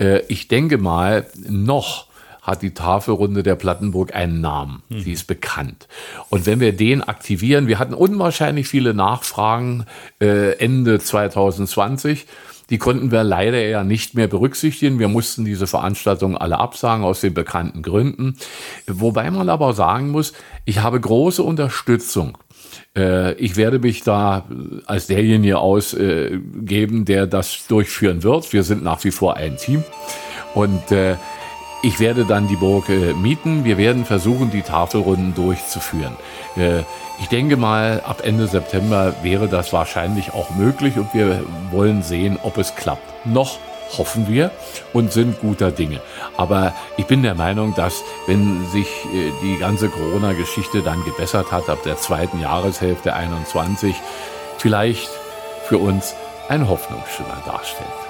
äh, ich denke mal noch hat die Tafelrunde der Plattenburg einen Namen. Mhm. Die ist bekannt. Und wenn wir den aktivieren, wir hatten unwahrscheinlich viele Nachfragen äh, Ende 2020. Die konnten wir leider ja nicht mehr berücksichtigen. Wir mussten diese Veranstaltungen alle absagen aus den bekannten Gründen. Wobei man aber sagen muss, ich habe große Unterstützung äh, ich werde mich da als derjenige ausgeben, der das durchführen wird. Wir sind nach wie vor ein Team. Und äh, ich werde dann die Burg äh, mieten. Wir werden versuchen, die Tafelrunden durchzuführen. Äh, ich denke mal, ab Ende September wäre das wahrscheinlich auch möglich und wir wollen sehen, ob es klappt. Noch hoffen wir und sind guter Dinge. Aber ich bin der Meinung, dass wenn sich äh, die ganze Corona-Geschichte dann gebessert hat, ab der zweiten Jahreshälfte 21, vielleicht für uns ein Hoffnungsschimmer darstellt.